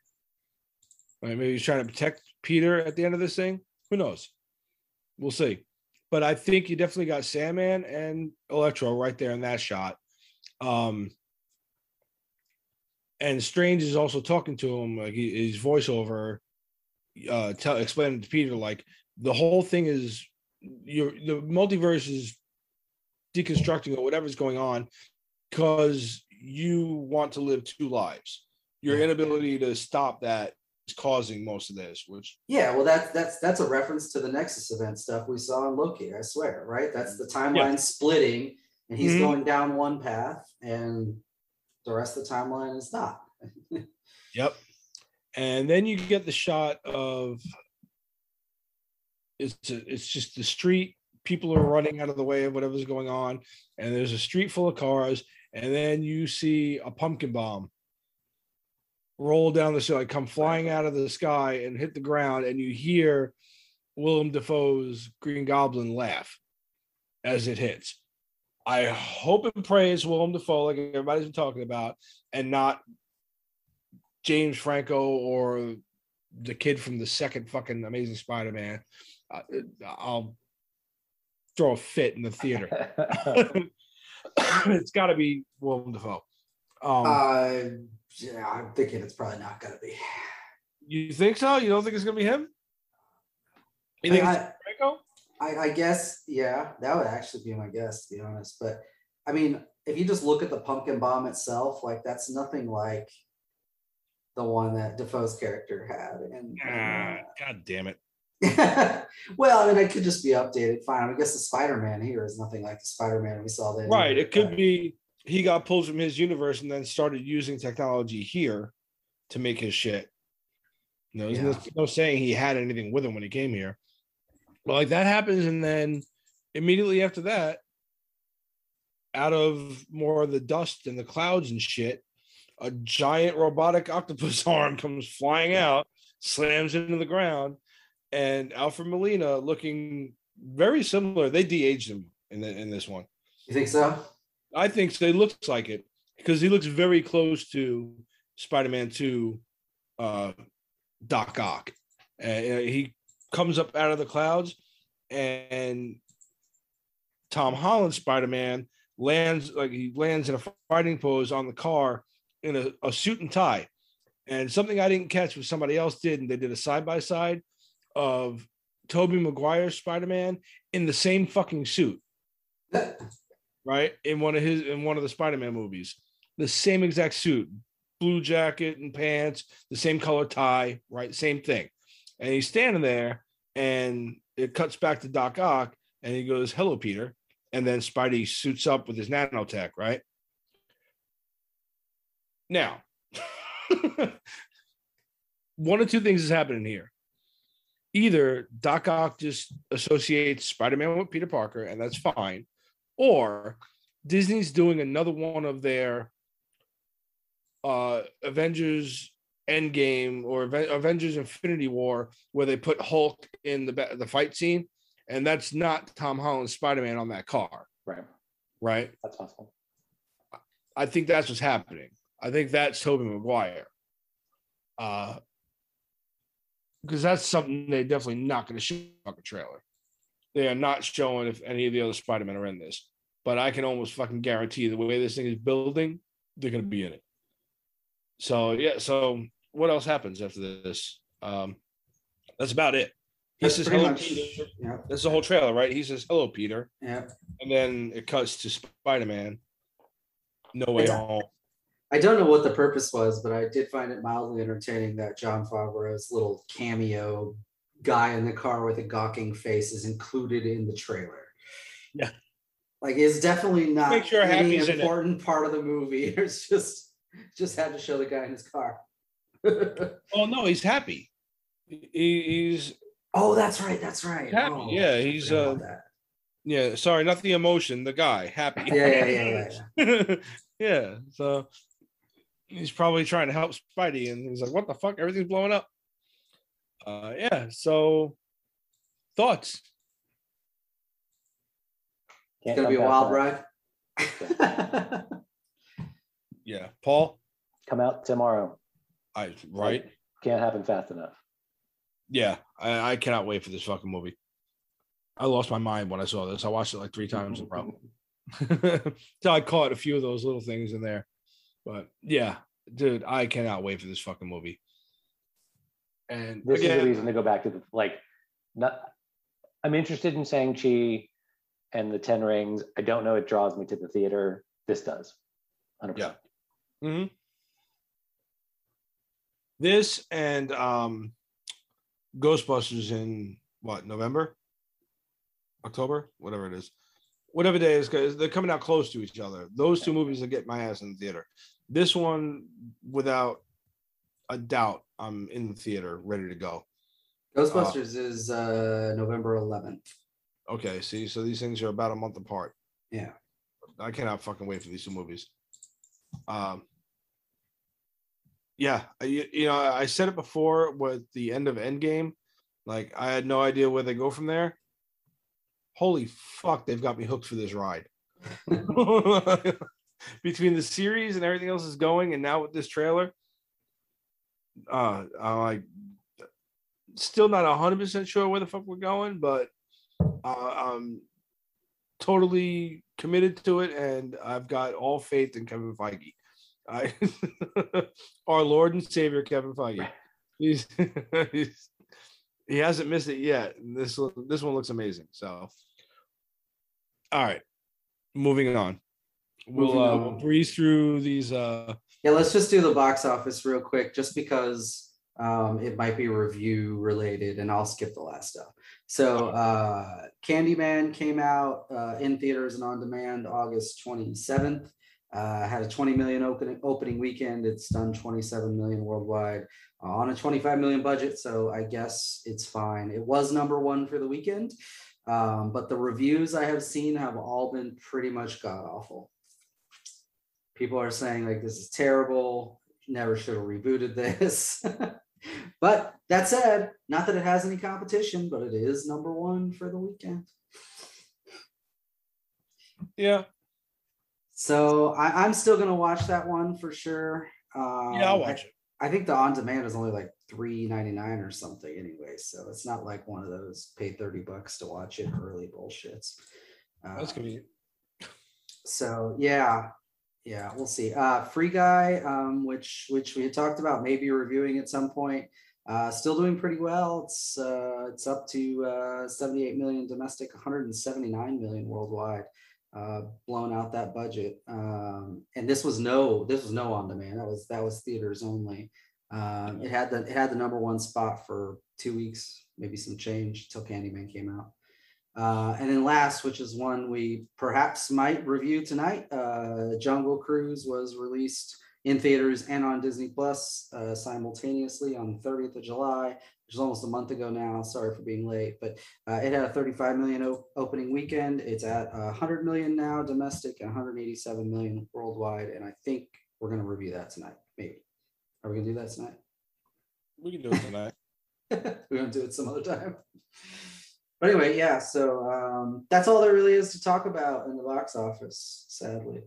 Right, maybe he's trying to protect Peter at the end of this thing. Who knows? We'll see. But I think you definitely got Sandman and Electro right there in that shot. Um, and Strange is also talking to him, like he, his voiceover, uh, tell explaining to Peter like the whole thing is your the multiverse is deconstructing or whatever's going on because you want to live two lives. Your inability to stop that is causing most of this, which yeah, well, that's that's that's a reference to the Nexus event stuff we saw in Loki. I swear, right? That's the timeline splitting, and he's Mhm. going down one path, and the rest of the timeline is not. Yep. And then you get the shot of it's a, it's just the street. People are running out of the way of whatever's going on, and there's a street full of cars, and then you see a pumpkin bomb roll down the side, come flying out of the sky and hit the ground, and you hear Willem Dafoe's Green Goblin laugh as it hits. I hope and pray it's Willem Dafoe, like everybody's been talking about, and not James Franco or the kid from the second fucking Amazing Spider-Man. Uh, I'll throw a fit in the theater. it's got to be Willem Dafoe. Um, uh, yeah, I'm thinking it's probably not going to be. you think so? You don't think it's gonna be him? You think I? I, I guess, yeah, that would actually be my guess, to be honest. But I mean, if you just look at the pumpkin bomb itself, like that's nothing like the one that Dafoe's character had. And, Ah, God damn it! well, I mean, it could just be updated. Fine. I guess the Spider-Man here is nothing like the Spider-Man we saw then. Right. It could be he got pulled from his universe and then started using technology here to make his shit. You know, there's no, Yeah. no saying he had anything with him when he came here. But like that happens, and then immediately after that, out of more of the dust and the clouds and shit, a giant robotic octopus arm comes flying out, slams into the ground, and Alfred Molina looking very similar. They de-aged him in the, in this one. You think so? I think so. It looks like it because he looks very close to Spider-Man 2 uh Doc Ock. And uh, he comes up out of the clouds and Tom Holland Spider-Man lands like he lands in a fighting pose on the car in a, a suit and tie. And something I didn't catch, was somebody else did, and they did a side by side of Tobey Maguire's Spider-Man in the same fucking suit right? In one of his in one of the Spider-Man movies. The same exact suit, blue jacket and pants, the same color tie, right? Same thing. And he's standing there and it cuts back to Doc Ock and he goes, Hello, Peter. And then Spidey suits up with his nanotech, right? Now, one of two things is happening here. Either Doc Ock just associates Spider-Man with Peter Parker, and that's fine, or Disney's doing another one of their uh Avengers Endgame or Avengers Infinity War where they put Hulk in the the fight scene and that's not Tom Holland's Spider-Man on that car, Right. right? That's possible. I think that's what's happening. I think that's Tobey Maguire. Uh because that's something they're definitely not going to show in a trailer. They are not showing if any of the other Spider-Men are in this. But I can almost fucking guarantee the way this thing is building, they're going to be in it. So yeah, so what else happens after this? Um that's about it. He That's says hello, much- Peter. Yeah. That's the whole trailer, right? He says hello, Peter, Yeah. and then it cuts to Spider-Man. No way home. I don't know what the purpose was, but I did find it mildly entertaining that Jon Favreau's little cameo guy in the car with a gawking face is included in the trailer. Yeah. Like it's definitely not Make sure any Happy's in important part of the movie. It's just just had to show the guy in his car. Oh no, he's happy. He, he's oh, that's right. That's right. Happy, Oh, yeah, he's, uh, that. yeah. Sorry, not the emotion. The guy happy. yeah, yeah, yeah, yeah. yeah. So he's probably trying to help Spidey, and he's like, "What the fuck? Everything's blowing up." Uh, yeah. So thoughts? It's Can't gonna be a wild ride. Yeah, Paul. Come out tomorrow. I right. Can't happen fast enough. Yeah, I, I cannot wait for this fucking movie. I lost my mind when I saw this. I watched it like three times in a row. so I caught a few of those little things in there. But yeah, dude, I cannot wait for this fucking movie. And This is the reason to go back to the like. Not, I'm interested in Shang-Chi and the Ten Rings. I don't know. It draws me to the theater. This does. 100%. Yeah. Mhm. This and um Ghostbusters in what November, October, whatever it is, whatever day is, because they're coming out close to each other. Those two movies will get my ass in the theater. This one, without a doubt, I'm in the theater, ready to go. Ghostbusters is uh, November 11th. Okay, see, so these things are about a month apart. Yeah. I cannot fucking wait for these two movies. Um, yeah, you, you know, I said it before with the end of Endgame. Like, I had no idea where they go from there. Holy fuck, they've got me hooked for this ride. Between the series and everything else is going, and now with this trailer, uh, I'm like, still not hundred percent sure where the fuck we're going, but uh, I'm totally committed to it, and I've got all faith in Kevin Feige. I, our Lord and Savior Kevin Feige. He's, he's he hasn't missed it yet. This this one looks amazing. So, all right, moving on. We'll uh, we'll breeze through these. Uh, Yeah, let's just do the box office real quick, just because um, it might be review related, and I'll skip the last stuff. So, uh, Candyman came out uh, in theaters and on demand August 27th. Uh, had a 20 million opening opening weekend. It's done 27 million worldwide uh, on a 25 million budget. So I guess it's fine. It was number one for the weekend, um, but the reviews I have seen have all been pretty much god awful. People are saying like this is terrible. Never should have rebooted this. but that said, not that it has any competition, but it is number one for the weekend. Yeah, So I, I'm still gonna watch that one for sure. Um, yeah, I'll I- watch it. I think the on demand is only like three ninety nine or something anyway, so it's not like one of those pay thirty bucks to watch it early bullshits. That's Uh, convenient. so yeah, yeah, we'll see. Uh, Free Guy, um, which which we had talked about maybe reviewing at some point. Uh, still doing pretty well. It's uh, it's up to uh, 78 million domestic, 179 million worldwide. Uh, blown out that budget. Um, and this was no this was no on demand. That was that was theaters only. Um, it had the it had the number one spot for two weeks, maybe some change till Candyman came out. Uh, and then last, which is one we perhaps might review tonight, uh, Jungle Cruise was released in theaters and on Disney Plus uh, simultaneously on the 30th of July, which is almost a month ago now. Sorry for being late, but uh, it had a 35 million opening weekend. It's at 100 million now domestic and 187 million worldwide. And I think we're going to review that tonight. Maybe. Are we going to do that tonight? We can do it tonight. We're gonna do it some other time. But anyway, yeah, so um, that's all there really is to talk about in the box office, sadly.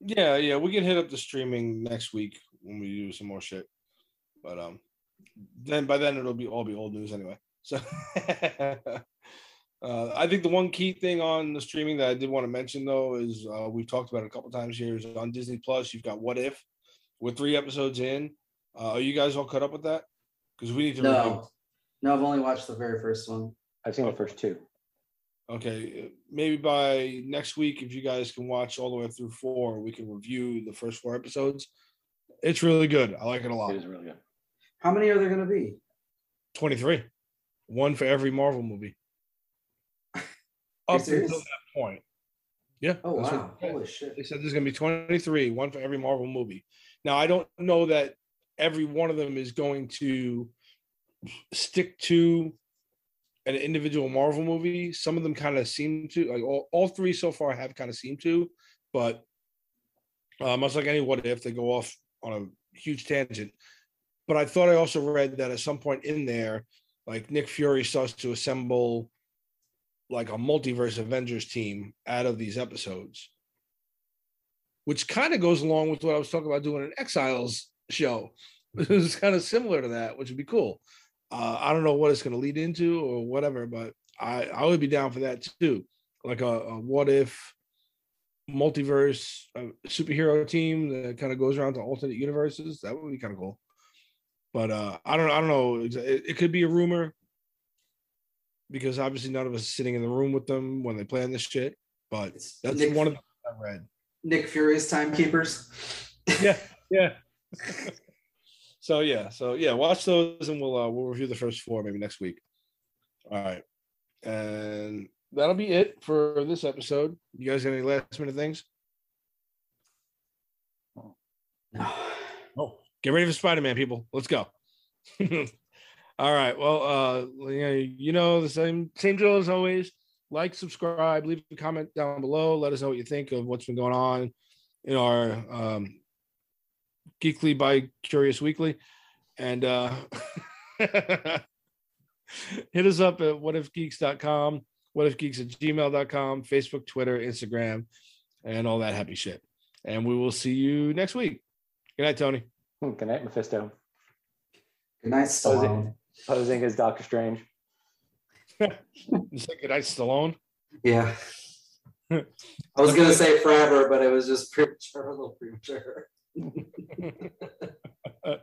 Yeah, yeah, we can hit up the streaming next week when we do some more shit. But um, then by then it'll be all be old news anyway. So uh, I think the one key thing on the streaming that I did want to mention though is uh, we've talked about it a couple times here is on Disney Plus. You've got What If, with three episodes in. Uh, are you guys all caught up with that? Because we need to. review. No, no, I've only watched the very first one. I've seen the first two. Okay, maybe by next week, if you guys can watch all the way through four, we can review the first four episodes. It's really good. I like it a lot. It is really good. How many are there gonna be? 23. One for every Marvel movie. Up until that point. Yeah. Oh wow, they said. holy shit. They said there's going to be 23, one for every Marvel movie. Now, I don't know that every one of them is going to stick to an individual Marvel movie. Some of them kind of seem to, like all, all three so far have kind of seemed to, but uh, much like any what if, they go off on a huge tangent. But I thought I also read that at some point in there, like Nick Fury starts to assemble like a multiverse Avengers team out of these episodes, which kind of goes along with what I was talking about doing an Exiles show. It's kind of similar to that, which would be cool. Uh, I don't know what it's going to lead into or whatever, but I I would be down for that too. Like a, a what if multiverse uh, superhero team that kind of goes around to alternate universes. That would be kind of cool. But uh, I don't I don't know. It, it could be a rumor because obviously none of us are sitting in the room with them when they plan this shit. But It's that's Nick, one of the I read. Nick Fury's timekeepers. Yeah, yeah. so yeah, so yeah, watch those and we'll uh, we'll review the first four maybe next week. All right, and that'll be it for this episode. You guys got any last minute things? No. Get ready for Spider Man, people. Let's go. All right. Well, uh, you know, you know the same same drill as always. Like, subscribe, leave a comment down below. Let us know what you think of what's been going on in our um, Geekly by Curious Weekly, and uh, hit us up at whatifgeeks.com, whatifgeeks at gmail.com, Facebook, Twitter, Instagram, and all that happy shit. And we will see you next week. Good night, Tony. Hmm, Good night, Mephisto. Good night, Stallone. Stallone. Posing as Doctor Strange. Good night, Stallone. Yeah. I was gonna say forever, but it was just premature, a little premature.